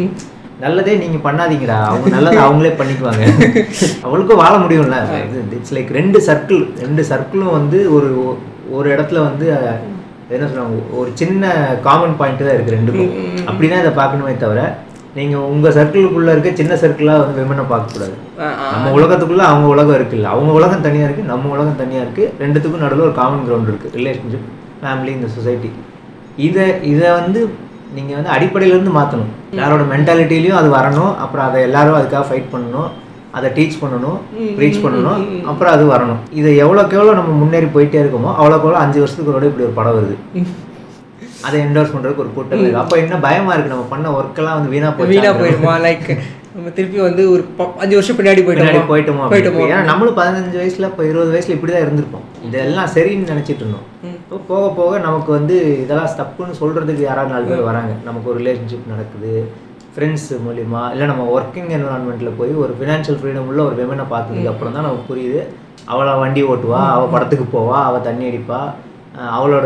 நல்லதே நீங்கள் பண்ணாதீங்கடா. அவங்க நல்லதை அவங்களே பண்ணிக்குவாங்க. அவளுக்கும் வாழ முடியும்ல. இட்ஸ் லைக் ரெண்டு சர்க்கிள் ரெண்டு சர்க்கிளும் வந்து ஒரு ஒரு இடத்துல வந்து என்ன சொல்றாங்க ஒரு சின்ன காமன் பாயிண்ட் தான் இருக்குது ரெண்டுக்கும் அப்படிதான் இதை பார்க்கணுமே தவிர நீங்கள் உங்கள் சர்க்கிளுக்குள்ளே இருக்க சின்ன சர்க்கிளாக வந்து விமனை பார்க்கக்கூடாது. நம்ம உலகத்துக்குள்ள அவங்க உலகம் இருக்குல்ல அவங்க உலகம் தனியாக இருக்குது நம்ம உலகம் தனியாக இருக்குது ரெண்டுத்துக்கும் நடுவில் ஒரு காமன் கிரவுண்ட் இருக்குது ரிலேஷன்ஷிப் ஃபேமிலி இந்த சொசைட்டி இதை இதை வந்து நீங்கள் வந்து அடிப்படையிலேருந்து மாற்றணும் யாரோட மென்டாலிட்டிலையும் அது வரணும். அப்புறம் அதை எல்லாரும் அதுக்காக ஃபைட் பண்ணணும். அதை டீச் பண்ணணும். ரீச் பண்ணணும். அப்புறம் அது வரணும். இதை எவ்வளோக்கு எவ்வளோ நம்ம முன்னேறி போயிட்டே இருக்கோமோ அவ்வளோக்கு எவ்வளோ அஞ்சு வருஷத்துக்கு ஒரு இப்படி ஒரு படம் வருது. அதை என்டோர்ஸ் பண்ணுறதுக்கு ஒரு கூட்டம் இருக்குது அப்போ என்ன பயமாக இருக்குது நம்ம பண்ண ஒர்க்கெல்லாம் வந்து வீணாக போய் வீணா போயிடுமா? லைக் நம்ம திருப்பி வந்து ஒரு அஞ்சு வருஷம் பின்னாடி பின்னாடி போயிட்டோம் போயிட்டோமோ? ஏன்னா நம்மளும் பதினஞ்சு வயசுல இப்போ இருபது வயசுல இப்படி தான் இருந்திருப்போம் இதெல்லாம் சரின்னு நினைச்சிட்டு இருந்தோம். போக போக நமக்கு வந்து இதெல்லாம் தப்புன்னு சொல்றதுக்கு யாராவது நாலு பேர் வராங்க. நமக்கு ஒரு ரிலேஷன்ஷிப் நடக்குது. ஃப்ரெண்ட்ஸ் மூலியமா இல்லை நம்ம ஒர்க்கிங் என்வரான்மெண்ட்டில் போய் ஒரு ஃபினான்ஷியல் ஃப்ரீடம் உள்ள ஒரு விமனை பார்த்ததுக்கு அப்புறம் தான் நமக்கு புரியுது. அவளை வண்டி ஓட்டுவா அவள் படத்துக்கு போவா அவள் தண்ணி அடிப்பா அவளோட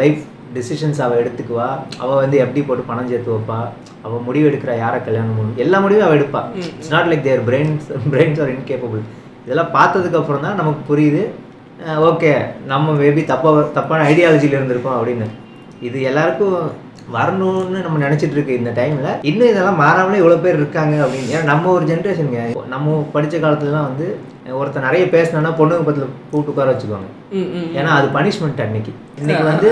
லைஃப் டிசிஷன்ஸ் அவள் எடுத்துக்குவா. அவள் வந்து எப்படி போட்டு பணம் சேர்த்து வைப்பா? அவள் முடிவு எடுக்கிறா யாரை கல்யாணம் பண்ணணும் எல்லா முடிவும் அவள் எடுப்பா. It's not like their brains brains are incapable இதெல்லாம் பார்த்ததுக்கு அப்புறம் தான் நமக்கு புரியுது. ஓகே. நம்ம மேபி தப்பாக தப்பான ஐடியாலஜியில் இருந்திருக்கோம் அப்படின்னு. இது எல்லாருக்கும் வரணும்னு நம்ம நினச்சிட்டு இருக்கு இந்த டைமில் இன்னும் இதெல்லாம் மாறாமலே இவ்வளோ பேர் இருக்காங்க அப்படின்னு. ஏன்னா நம்ம ஒரு ஜென்ரேஷனுங்க நம்ம படித்த காலத்துலலாம் வந்து ஒருத்தர் நிறைய பேசினா பொண்ணுங்க பக்கத்தில் கூப்பிட்டு உட்கார வச்சுக்குவாங்க. ஏன்னா அது பனிஷ்மெண்ட் அன்னைக்கு. இன்னைக்கு வந்து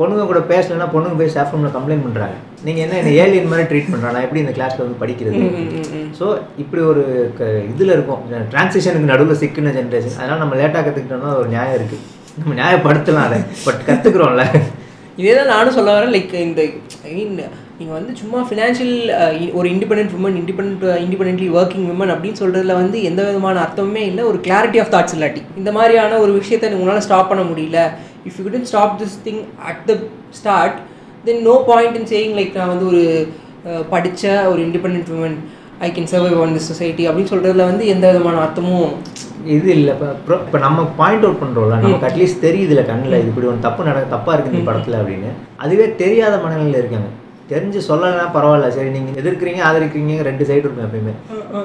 பொண்ணுங்க கூட பேசலைன்னா பொண்ணுங்க போய் ஸ்டாஃப் ரூமில் கம்ப்ளைண்ட் பண்ணுறாங்க நீங்கள் என்ன என்ன ஏலியன் மாதிரி ட்ரீட் பண்ணுறா நான் எப்படி இந்த கிளாஸில் வந்து படிக்கிறது. ஸோ இப்படி ஒரு இதில் இருக்கும். டிரான்சிஷனுக்கு நடுவில் சிக்கின ஜென்ரேஷன் அதனால் நம்ம லேட்டாக கற்றுக்கிட்டோம்னா ஒரு நியாயம் இருக்குது நம்ம நியாயப்படுத்தலாம் அதை. பட் கற்றுக்குறோம்ல இதே தான் நானும் சொல்ல வரேன். லைக் இந்த நீங்கள் வந்து சும்மா ஃபினான்ஷியல் ஒரு independent woman independent independently working woman அப்படின்னு சொல்கிறதுல வந்து எந்த விதமான அர்த்தமுமே இல்லை. ஒரு கிளாரிட்டி ஆஃப் தாட்ஸ் இல்லாட்டி. இந்த மாதிரியான ஒரு விஷயத்தை உங்களால் ஸ்டாப் பண்ண முடியல. If you couldn't stop this thing at the start then no point in saying like நான் வந்து ஒரு படித்த ஒரு independent woman I can survive on this society அப்படின்னு சொல்கிறதுல வந்து எந்த விதமான அர்த்தமும் இது இல்லை. இப்போ இப்போ நம்ம பாயிண்ட் அவுட் பண்ணுறோம்ல நமக்கு அட்லீஸ்ட் தெரியுதுல கண்ணில். இது இப்படி ஒன்று தப்பு நட தப்பாக இருக்குது இந்த படத்தில் அப்படின்னு. அதுவே தெரியாத மனநிலையில் இருக்காங்க. தெரிஞ்சு சொல்லலைன்னா பரவாயில்ல. சரி நீங்கள் எதிர்க்கிறீங்க ஆதரிக்கிறீங்க ரெண்டு சைடு இருக்கும் எப்பயுமே.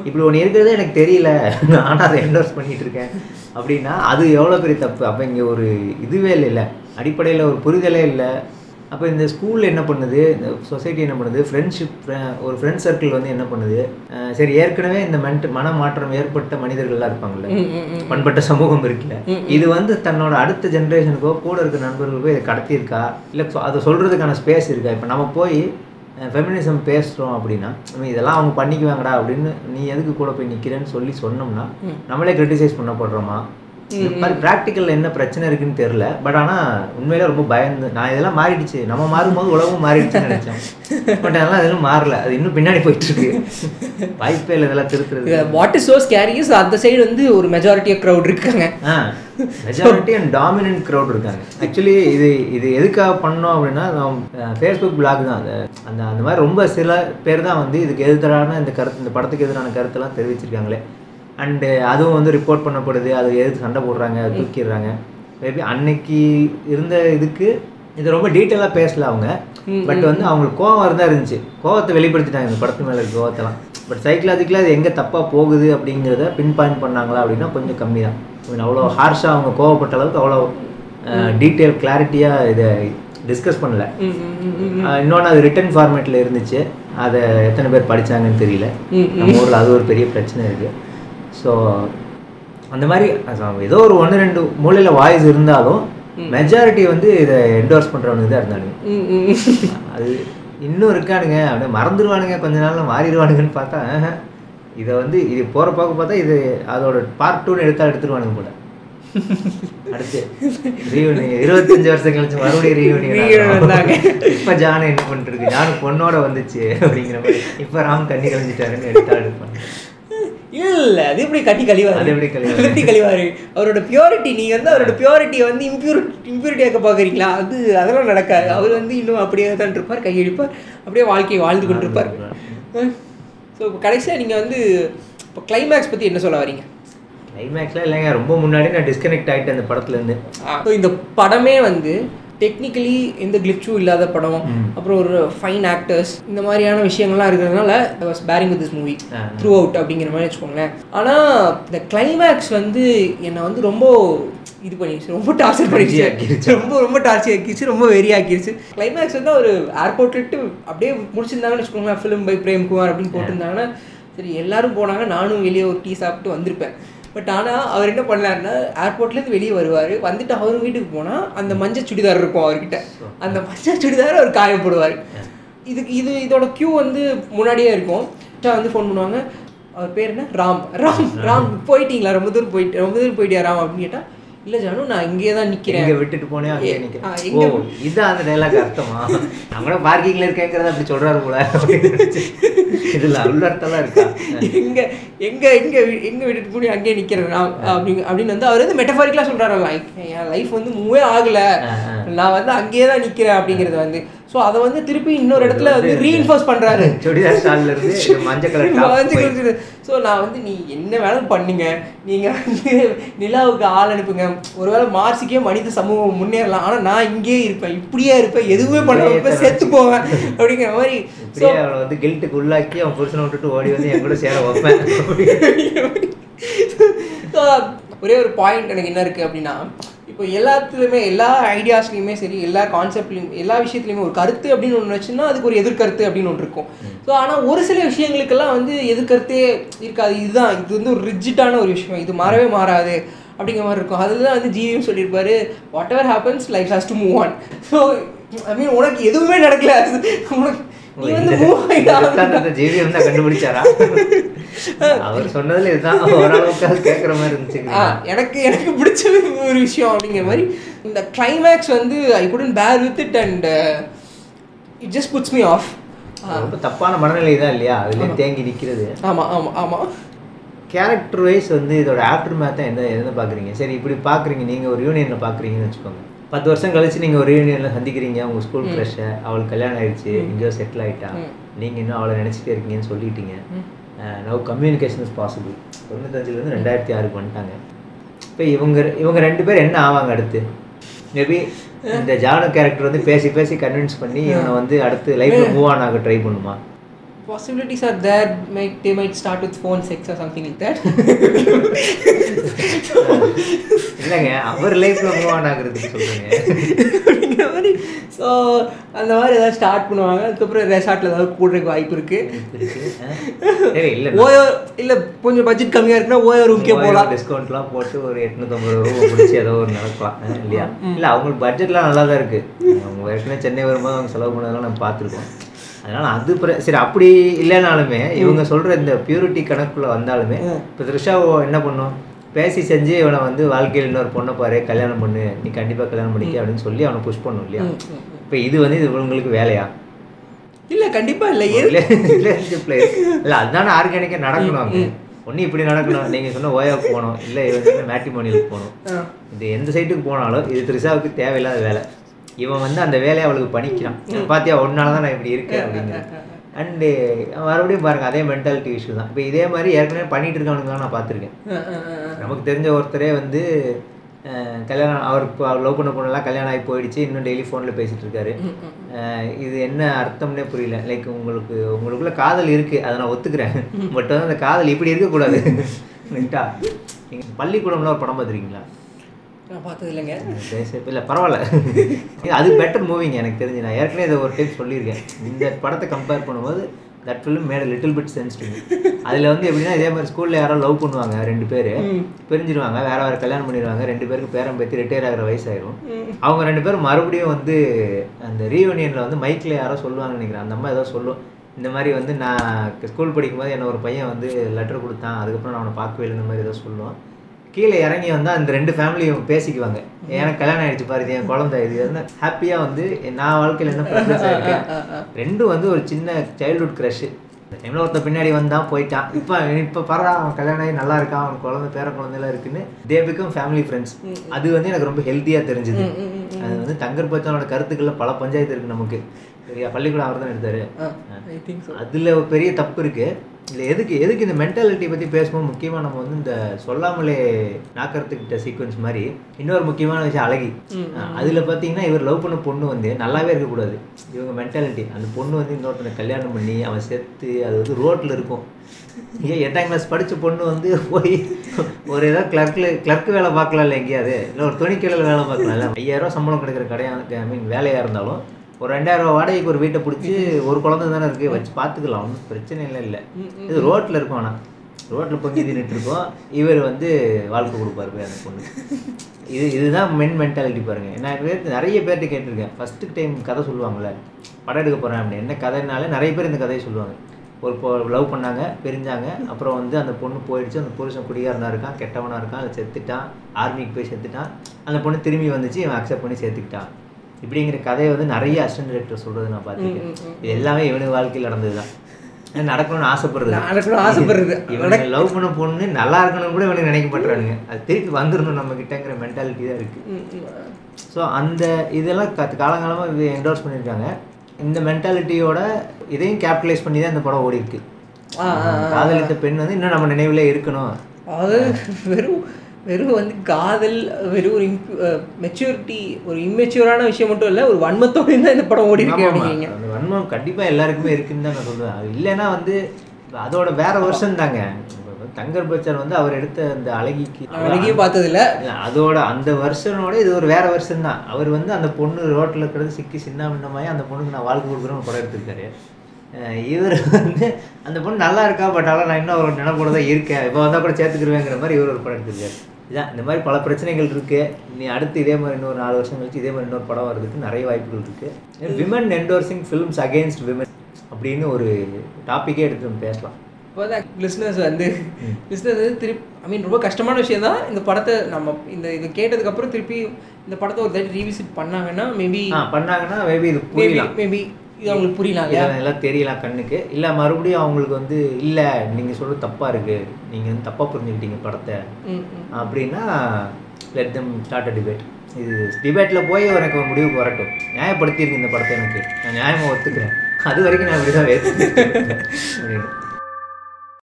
இப்படி ஒன்று இருக்கிறதே எனக்கு தெரியல. ஆனால் அதை என்டோர்ஸ் பண்ணிட்டு இருக்கேன் அப்படின்னா அது எவ்வளோ பெரிய தப்பு? அப்போ இங்கே ஒரு இதுவே இல்லைல்ல அடிப்படையில் ஒரு புரிதலே இல்லை. அப்போ இந்த ஸ்கூலில் என்ன பண்ணுது? இந்த சொசைட்டி என்ன பண்ணுது? ஃப்ரெண்ட்ஷிப் ஒரு ஃப்ரெண்ட் சர்க்கிள் வந்து என்ன பண்ணுது? சரி ஏற்கனவே இந்த மென்ட் மன மாற்றம் ஏற்பட்ட மனிதர்கள்லாம் இருப்பாங்கல்ல. பண்பட்ட சமூகம் இருக்குல்ல? இது வந்து தன்னோட அடுத்த ஜென்ரேஷனுக்கோ கூட இருக்க நண்பர்களுக்கோ இதை கடத்தியிருக்கா? இல்லை அதை சொல்கிறதுக்கான ஸ்பேஸ் இருக்கா? இப்போ நம்ம போய் ஃபெமினிசம் பேசுகிறோம் அப்படின்னா நம்ம இதெல்லாம் அவங்க பண்ணிக்குவாங்கடா அப்படின்னு நீ எதுக்கு கூட போய் நிற்கிறேன்னு சொல்லி சொன்னோம்னா நம்மளே கிரிட்டிசைஸ் பண்ணப்படுறோமா? இந்த மாதிரி ப்ராக்டிக்கலில் என்ன பிரச்சனை இருக்குன்னு தெரில பட் ஆனால் உண்மையில ரொம்ப பயந்து நான் இதெல்லாம் மாறிடுச்சு. நம்ம மாறும்போது உலகம் மாறிடுச்சுன்னு நினச்சேன். பட் அதெல்லாம் எதுவும் மாறல. அது இன்னும் பின்னாடி போயிட்டு இருக்கு வாய்ப்பே இல்லை இதெல்லாம் திருத்துறது வாட் இஸ் ஸோ ஸ்கேரியஸ் அந்த சைடு வந்து ஒரு மெஜாரிட்டி ஆஃப் க்ரௌட் இருக்காங்க. ஆ மெஜாரிட்டி அண்ட் டாமினன்ட் க்ரௌட் இருக்காங்க. ஆக்சுவலி இது இது எதுக்காக பண்ணோம் அப்படின்னா ஃபேஸ்புக் பிளாக் தான். அந்த அந்த மாதிரி ரொம்ப சில பேர் தான் வந்து இதுக்கு எதிரான இந்த கருத்து இந்த படத்துக்கு எதிரான கருத்தெல்லாம் தெரிவிச்சிருக்காங்களே. அண்டு அதுவும் வந்து ரிப்போர்ட் பண்ணப்படுது. அது எதுக்கு சண்டை போடுறாங்க தூக்கிடுறாங்க. மேபி அன்னைக்கு இருந்த இதுக்கு இது ரொம்ப டீட்டெயிலாக பேசல அவங்க. பட் வந்து அவங்களுக்கு கோவம் இருந்தால் இருந்துச்சு. கோவத்தை வெளிப்படுத்திட்டாங்க இந்த படத்து மேலே இருக்க கோவத்தெல்லாம். பட் சைக்கலாஜிக்கலாக அது எங்கே தப்பாக போகுது அப்படிங்கிறத பின் பாயிண்ட் பண்ணாங்களா அப்படின்னா கொஞ்சம் கம்மி தான் அவ்வளோ ஹார்ஷாக அவங்க கோவப்பட்ட அளவுக்கு அவ்வளோ டீட்டெயில் கிளாரிட்டியாக இதை டிஸ்கஸ் பண்ணல. ம். இன்னொன்று அது ரிட்டன் ஃபார்மேட்டில் இருந்துச்சு. அதை எத்தனை பேர் படிச்சாங்கன்னு தெரியல. நம்ம ஊரில் அது ஒரு பெரிய பிரச்சனை இருக்குது ஸோ அந்த மாதிரி ஏதோ ஒரு ஒன்று ரெண்டு மூலையில் வாய்ஸ் இருந்தாலும் மெஜாரிட்டி வந்து இதை என்டோர்ஸ் பண்ணுறவனுக்கு தான் இருந்தானுங்க. அது இன்னும் இருக்கானுங்க. அப்படியே மறந்துடுவானுங்க கொஞ்ச நாள்ல மாறிடுவானுங்கன்னு பார்த்தா. இதை வந்து இது போகிற போக்க பார்த்தா இது அதோட பார்ட் டூன்னு எடுத்தா எடுத்துருவானுங்க போல. அடுத்து ரீயூனியன் இருபத்தஞ்சு வருஷம் கழிச்சு மறுபடியும் ரீயூனியன். இப்போ ஜான் என்ன பண்ணிட்டு இருக்கு? ஜான் பொண்ணோட வந்துச்சு அப்படிங்கிற மாதிரி. இப்போ ராம் தண்ணி கழிஞ்சிட்டாருன்னு எடுத்தா எடுப்பாங்க. இல்ல அது எப்படி கட்டி கழிவாரு? எப்படி கழிவாரு? அவரோட பியூரிட்டி நீங்க வந்து அவரோட பியூரிட்டியை வந்து இம்பியூரிட்டி இம்பியூரிட்டி ஆக்க பாக்குறீங்களா? அது அதெல்லாம் நடக்காது. அவர் வந்து இன்னும் அப்படியே தான் இருப்பார் கையெழுப்பார் அப்படியே வாழ்க்கையை வாழ்ந்து கொண்டு இருப்பார் ஸோ இப்போ கடைசியாக நீங்கள் வந்து இப்போ கிளைமேக்ஸ் பற்றி என்ன சொல்ல வரீங்க? கிளைமேக்ஸ்லாம் இல்லைங்க. ரொம்ப முன்னாடி நான் டிஸ்கனெக்ட் ஆகிட்டேன் அந்த படத்துலேருந்து. ஸோ இந்த படமே வந்து டெக்னிக்கலி எந்த கிளிச்சும் இல்லாத படம். அப்புறம் ஒரு ஃபைன் ஆக்டர்ஸ் இந்த மாதிரியான விஷயங்கள்லாம் இருக்கிறதுனால was bearing with this movie. Throughout அப்படிங்கிற மாதிரி வச்சுக்கோங்களேன் ஆனால் இந்த கிளைமேக்ஸ் வந்து என்னை வந்து ரொம்ப இது பண்ணிடுச்சு ரொம்ப டார்ச்சர் பண்ணிடுச்சு. ரொம்ப ரொம்ப டார்ச்சர் ஆக்கிடுச்சு ரொம்ப வெறியாக்கிருச்சு கிளைமேக்ஸ் வந்து ஒரு ஏர்போர்ட் விட்டு அப்படியே முடிச்சிருந்தாங்கன்னு வச்சுக்கோங்களேன் ஃபிலிம் பை பிரேம்குமார் அப்படின்னு போட்டிருந்தாங்கன்னா சரி எல்லாரும் போனாங்க நானும் வெளியே ஒரு டீ சாப்பிட்டு வந்திருப்பேன் பட் ஆனால் அவர் என்ன பண்ணாருன்னா ஏர்போர்ட்லேருந்து வெளியே வருவார். வந்துட்டு அவர் வீட்டுக்கு போனால் அந்த மஞ்சள் சுடிதார் இருக்கும் அவர்கிட்ட. அந்த மஞ்சள் சுடிதாரை அவர் காய போடுவார் இதுக்கு இது இதோட க்யூ வந்து முன்னாடியே இருக்கும். வந்து ஃபோன் பண்ணுவாங்க. அவர் பேர் என்ன? ராம். ராம். ராம் போயிட்டீங்களா? ரொம்ப தூரம் போயிட்டு ரொம்ப தூரம் போயிட்டியா ராம் அப்படின்னு கேட்டால் இல்லை ஜானு நான் இங்கே தான் நிற்கிறேன் எங்க விட்டுட்டு போனே அங்கே நிற்கிறேன் ஓ இதான் அந்த டைலாக் அர்த்தமா? நான் கூட பார்க்கிங்ல இருக்கேங்கிறத அப்படி சொல்றாரு போல. இதுல உள்ளர்த்தம்லாம் இருக்கா? எங்க எங்க எங்க எங்க விட்டுட்டு போய் அங்கேயே நிக்கிறேன். நான் அப்படிங்க அப்படின்னு வந்து அவர் வந்து மெட்டபாரிக்கலா சொல்றாரு. லைக் என் லைஃப் வந்து மூவே ஆகல. நான் வந்து அங்கேயே தான் நிக்கிறேன். அப்படிங்கிறது வந்து ஸோ அதை வந்து திருப்பி இன்னொரு இடத்துல வந்து ரீஇன்ஃபோர்ஸ் பண்றாரு. சுடிதார் ஸ்டால்ல இருந்து இந்த மஞ்சள் கலர் ஸோ நான் வந்து நீ என்ன வேணாலும் பண்ணுங்க. நீங்க வந்து நிலாவுக்கு ஆள் அனுப்புங்க. ஒருவேளை மார்ஸுக்கே மனித சமூகம் முன்னேறலாம். ஆனா நான் இங்கேயே இருப்பேன். இப்படியே இருப்பேன். எதுவுமே இருப்பேன். செத்து போவேன். அப்படிங்கிற மாதிரி. அவளை வந்து கில்ட்டுக்கு உள்ளாக்கி அவன் புருஷனை விட்டுட்டு ஓடி வந்து என் கூட சேர வைப்பேன். ஒரே ஒரு பாயிண்ட் எனக்கு என்ன இருக்குது அப்படின்னா இப்போ எல்லாத்துலேயுமே எல்லா ஐடியாஸ்லையுமே சரி எல்லா கான்செப்ட்லையும் எல்லா விஷயத்துலையுமே ஒரு கருத்து அப்படின்னு ஒன்று வச்சுன்னா அதுக்கு ஒரு எதிர்கருத்து அப்படின்னு ஒன்று இருக்கும். ஸோ ஆனால் ஒரு சில விஷயங்களுக்கெல்லாம் வந்து எதிர்கருத்தே இருக்காது. இதுதான் இது வந்து ஒரு ரிஜிட்டான ஒரு விஷயம். இது மாறவே மாறாது அப்படிங்கிற மாதிரி இருக்கும். அதுதான் வந்து ஜிவியும் சொல்லியிருப்பாரு whatever happens life has to move on so I mean உனக்கு எதுவுமே நடக்கல. உனக்கு நீ வந்து மூவ் ஆகிட்டா ஜிவிஎம் தான் கண்டுபிடிச்சாரா? அவர் சொன்னதுல இதுதான் ஓரளவுக்கு கேட்குற மாதிரி இருந்துச்சு. எனக்கு எனக்கு பிடிச்ச ஒரு விஷயம் அப்படிங்கிற மாதிரி இந்த கிளைமேக்ஸ் வந்து I couldn't bear with it and it just puts me off ரொம்ப தப்பான மனநிலை தான் இல்லையா? அதுலேயே தேங்கி நிற்கிறது ஆமாம் ஆமாம் ஆமாம் கேரக்டர் வைஸ் வந்து இதோட ஆஃப்டர் மேத்தை எந்த எந்த பார்க்குறீங்க சரி இப்படி பார்க்குறீங்க நீங்கள் ஒரு யூனியனில் பார்க்குறீங்கன்னு வச்சுக்கோங்க. பத்து வருஷம் கழிச்சு நீங்கள் ஒரு யூனியனில் சந்திக்கிறீங்க. உங்கள் ஸ்கூல் க்ரஷை அவளுக்கு கல்யாணம் ஆயிடுச்சு. எங்கேயோ செட்டில் ஆயிட்டா. நீங்கள் இன்னும் அவளை நினச்சிட்டே இருக்கீங்கன்னு சொல்லிட்டீங்க. நவ் கம்யூனிகேஷன் இஸ் பாசிபிள் தொண்ணூத்தஞ்சுலேருந்து ரெண்டாயிரத்தி ஆறுக்கு வந்துட்டாங்க இப்போ இவங்க இவங்க ரெண்டு பேர் என்ன ஆவாங்க அடுத்து? மேபி இந்த ஜானு கேரக்டர் வந்து பேசி பேசி கன்வின்ஸ் பண்ணி இவனை வந்து அடுத்து லைஃப்பில் மூவ் ஆன் ஆக ட்ரை பண்ணுமா? Possibilities are there. Might they might start with phone sex or something like that. இல்லைங்க அவர் லைஃப்பில் மூவ் ஆன் ஆகுறதுக்கு சொல்கிறேங்க மாதிரி. ஸோ அந்த மாதிரி ஏதாவது ஸ்டார்ட் பண்ணுவாங்க. அதுக்கப்புறம் ரெசார்ட்டில் ஏதாவது கூடுறதுக்கு வாய்ப்பு இருக்குது ஓயோ இல்லை கொஞ்சம் பட்ஜெட் கம்மியாக இருக்குன்னா ஓயோ ரூம்க்கே போகலாம் டிஸ்கவுண்ட்லாம் போட்டு ஒரு எட்நூத்தம்பது ரூபா பிடிச்சி ஏதோ ஒரு நடக்கலாம் இல்லையா? இல்லை அவங்களுக்கு பட்ஜெட்லாம் நல்லா தான் இருக்குது அவங்க ஏற்கனவே சென்னை வரும்போது அவங்க செலவு பண்ணதெல்லாம் நம்ம பார்த்துருக்கோம். அதனால அது சரி அப்படி இல்லைனாலுமே இவங்க சொல்ற இந்த பியூரிட்டி கணக்குள்ள வந்தாலுமே இப்போ த்ரிஷா என்ன பண்ணும்? பேசி செஞ்சு இவனை வந்து வாழ்க்கையில் இன்னொரு பொண்ணை பாரு கல்யாணம் பண்ணு நீ கண்டிப்பாக கல்யாணம் பண்ணிக்க அப்படின்னு சொல்லி அவனை புஷ் பண்ணும் இல்லையா? இப்போ இது வந்து இது இவங்களுக்கு வேலையா? இல்லை கண்டிப்பாக இல்லை. ரிலேஷன்ஷிப்ல இல்லை அதுதானே ஆர்கானிக்காக நடக்கணும் அங்கே ஒன்று இப்படி நடக்கணும். நீங்கள் சொன்ன ஓயாவுக்கு போகணும் இல்லை இவன் மேட்ரிமோனியலுக்கு போகணும். இது எந்த சைட்டுக்கு போனாலும் இது த்ரிஷாவுக்கு தேவையில்லாத வேலை. இவன் வந்து அந்த வேலையை அவளுக்கு பண்ணிக்கிறான். பாத்தியா ஒன்னால தான் நான் இப்படி இருக்கேன் அப்படிங்கிறது. அண்டு மறுபடியும் பாருங்க அதே மென்டாலிட்டி இஷ்யூ தான். இப்போ இதே மாதிரி ஏற்கனவே பண்ணிட்டு இருக்கவனுங்க நான் பார்த்துருக்கேன். நமக்கு தெரிஞ்ச ஒருத்தரே வந்து கல்யாணம் அவருக்கு லவ் பண்ண பொண்ணெல்லாம் கல்யாணம் ஆகி போயிடுச்சு இன்னும் டெய்லி ஃபோனில் பேசிட்டு இருக்காரு. இது என்ன அர்த்தம்னே புரியல. லைக் உங்களுக்கு உங்களுக்குள்ள காதல் இருக்கு அதை நான் ஒத்துக்கிறேன். பட் வந்து அந்த காதல் இப்படி இருக்கக்கூடாது. ரைட்டா நீங்கள் பள்ளிக்கூடம்ல ஒரு படம் பார்த்துருக்கீங்களா? நான் பார்த்தது இல்லைங்க இல்லை பரவாயில்ல. அது பெட்டர் மூவிங்க எனக்கு தெரிஞ்சு. நான் ஏற்கனவே இதை ஒரு டைம் சொல்லியிருக்கேன். இந்த படத்தை கம்பேர் பண்ணும்போது that film made little bit sense to அதில் வந்து எப்படின்னா இதே மாதிரி ஸ்கூலில் யாரோ லவ் பண்ணுவாங்க ரெண்டு பேர். பிரிஞ்சிருவாங்க வேற வேற கல்யாணம் பண்ணிடுவாங்க ரெண்டு பேருக்கு பேரம் பேத்தி ரிட்டையர் ஆகிற வயசாயிரும். அவங்க ரெண்டு பேரும் மறுபடியும் வந்து அந்த ரீயூனியனில் வந்து மைக்கில் யாரோ சொல்லுவாங்கன்னு நினைக்கிறேன். அந்த அம்மா ஏதோ சொல்லும் இந்த மாதிரி வந்து நான் ஸ்கூல் படிக்கும்போது என்ன ஒரு பையன் வந்து லெட்டர் கொடுத்தான் அதுக்கப்புறம் நான் அவனை பார்க்கவே இல்லை இந்த மாதிரி ஏதோ சொல்லுவான். கீழே இறங்கி வந்தால் அந்த ரெண்டு ஃபேமிலியும் பேசிக்குவாங்க. எனக்கு கல்யாணம் ஆயிடுச்சு பாரு என் குழந்தை இது வந்து ஹாப்பியாக வந்து நான் வாழ்க்கையில் என்ன ப்ராக்ரஸ் ஆகிருக்கேன் ரெண்டும் வந்து ஒரு சின்ன சைல்ட்ஹுட் க்ரஷ் இந்த டைமில் ஒருத்த பின்னாடி வந்தான் போயிட்டான். இப்போ இப்போ பரவா அவன் கல்யாணம் ஆகி நல்லா இருக்கான் அவன் குழந்தை பேர குழந்தைலாம் இருக்குன்னு தே பிகம் ஃபேமிலி ஃப்ரெண்ட்ஸ் அது வந்து எனக்கு ரொம்ப ஹெல்த்தியாக தெரிஞ்சுது. அது வந்து தங்கர் பச்சனோட கருத்துக்களில் பல பஞ்சாயத்து இருக்குது நமக்கு. சரியா? பள்ளிக்கூடம் அவர் தான் எடுத்தாரு அதில் ஒரு பெரிய தப்பு இருக்கு. இதில் எதுக்கு எதுக்கு இந்த மென்டாலிட்டி பற்றி பேசும்போது முக்கியமாக நம்ம வந்து இந்த சொல்லாமலே நாக்கறதுக்கிட்ட சீக்வன்ஸ் மாதிரி இன்னொரு முக்கியமான விஷயம் அழகி. அதில் பார்த்தீங்கன்னா இவர் லவ் பண்ண பொண்ணு வந்து நல்லாவே இருக்கக்கூடாது. இவங்க மென்டாலிட்டி அந்த பொண்ணு வந்து இன்னொருத்தனை கல்யாணம் பண்ணி அவன் செத்து அது வந்து ரோட்டில் இருக்கும். ஏன் எட்டாம் கிளாஸ் படித்த பொண்ணு வந்து போய் ஒரு ஏதோ கிளர்க்கில் கிளர்க் வேலை பார்க்கலாம்ல எங்கேயாவது. இல்லை ஒரு துணிக்கடையில் வேலை பார்க்கலாம்ல. ஐயாயிரம் சம்பளம் கிடைக்கிற கடையாக ஐ மீன் வேலையாக இருந்தாலும் ஒரு ரெண்டாயிரம் ரூபா வாடகைக்கு ஒரு வீட்டை பிடிச்சி ஒரு குழந்தை தானே இருக்குது வச்சு பார்த்துக்கலாம் ஒன்றும் பிரச்சனை இல்லை இல்லை. இது ரோட்டில் இருக்கும் ஆனால் ரோட்டில் பொங்கி தின்னுட்டு இருக்கோம். இவர் வந்து வாழ்க்கை கொடுப்பாரு போய் அந்த பொண்ணு. இது இதுதான் மென் மென்டாலிட்டி பாருங்க. நான் பேர் நிறைய பேர்கிட்ட கேட்டிருக்கேன். ஃபஸ்ட்டு டைம் கதை சொல்லுவாங்கள்ல படம் எடுக்க போகிறேன் அப்படின்னு. என்ன கதைனாலே நிறைய பேர் இந்த கதையை சொல்லுவாங்க. ஒரு பொ லவ் பண்ணாங்க பிரிஞ்சாங்க. அப்புறம் வந்து அந்த பொண்ணு போயிடுச்சு. அந்த புருஷன் குடிகாரனா இருக்கான் கெட்டவனா இருக்கான் அதை செத்துட்டான். ஆர்மிக்கு போய் செத்துட்டான். அந்த பொண்ணு திரும்பி வந்துச்சு இவன் அக்செப்ட் பண்ணி சேர்த்துக்கிட்டான். இப்படிங்கிற கதையை வந்து நிறைய அசிஸ்டன்ட் டைரக்டர் சொல்றது நான் பார்த்துருக்கேன். இது எல்லாமே இவனுக்கு வாழ்க்கையில் நடந்தது தான். நடக்கணும்னு ஆசைப்படுறது நடக்கணும்னு ஆசைப்படுறது. இவனுக்கு லவ் பண்ண பொண்ணு நல்லா இருக்கணும்னு கூட இவனுக்கு நினைக்க மாட்டானுங்க அது திருப்பி வந்துடணும் நம்ம கிட்டங்கிற மென்டாலிட்டி தான் இருக்கு. ஸோ அந்த இதெல்லாம் காலங்காலமாக இது என்டோர்ஸ் பண்ணியிருக்காங்க. இந்த மென்டாலிட்டியோட இதையும் கேபிட்டலைஸ் பண்ணி தான் இந்த படம் ஓடி இருக்கு காதலித்த பெண் வந்து இன்னும் நம்ம நினைவுல இருக்கணும். அதாவது வெறும் வெறும் வந்து காதல் வெறும் ஒரு மெச்சூரிட்டி ஒரு இம்மெச்சூரான விஷயம் மட்டும் இல்லை ஒரு வன்மத்தோடு தான் இந்த படம் ஓடி இருக்கு. அப்படிங்கிறீங்க. அந்த வன்மம் கண்டிப்பா எல்லாருக்குமே இருக்குன்னு தான் நான் சொல்லுவேன். அது இல்லைன்னா வந்து அதோட வேற வருஷம் தாங்க. தங்கர் பச்சார் வந்து அவர் எடுத்த அந்த அழகிக்கு அழகியும் பார்த்ததில்ல. இல்ல, அதோட அந்த வருஷனோட இது ஒரு வேற வருஷம் தான். அவர் வந்து அந்த பொண்ணு ரோட்ல கிடந்து சிக்கி சின்ன பின்னமாயி அந்த பொண்ணுக்கு நான் வாழ்க்கை கொடுக்குறேன்னு படம் எடுத்திருக்காரு. இவர் வந்து அந்த பொண்ணு நல்லா இருக்கா பட் ஆனால் நான் இன்னும் ஒரு நினைப்போட தான் இருக்கேன். இப்போ வந்தால் கூட சேர்த்துக்கிருவேங்கிற மாதிரி இவர் ஒரு படம் எடுத்திருக்காரு. இதான் இந்த மாதிரி பல பிரச்சனைகள் இருக்கு. நீ அடுத்து இதே மாதிரி இன்னொரு நாலு வருஷம் கழிச்சு இதே மாதிரி இன்னொரு படம் வர்றதுக்கு நிறைய வாய்ப்புகள் இருக்கு. Women endorsing films against women அப்படின்னு ஒரு டாப்பிக்கே எடுத்து நம்ம பேசலாம். இப்போ தான் லிஸ்னர்ஸ் வந்து லிஸ்னர்ஸ் வந்து திருப்பி ஐ மீன் ரொம்ப கஷ்டமான விஷயம் தான். இந்த படத்தை நம்ம இந்த இது கேட்டதுக்கப்புறம் திருப்பி இந்த படத்தை ஒரு தாட்டி ரீவிசிட் பண்ணாங்கன்னா மேபி பண்ணாங்கன்னா மேபி இது மேபி இது அவங்களுக்கு புரியலாம் எல்லாம் தெரியலாம் கண்ணுக்கு. இல்லை மறுபடியும் அவங்களுக்கு வந்து இல்லை நீங்கள் சொல்கிறது தப்பாக இருக்குது நீங்கள் வந்து தப்பாக புரிஞ்சுக்கிட்டீங்க படத்தை. அப்படின்னா let them start a debate இது டிபேட்டில் போய் எனக்கு ஒரு முடிவுக்கு வரட்டும். நியாயப்படுத்தியிருக்கு இந்த படத்தை எனக்கு. நான் நியாயமாக ஒத்துக்கிறேன். அது வரைக்கும் நான் இப்படி தான் அப்படின்னு.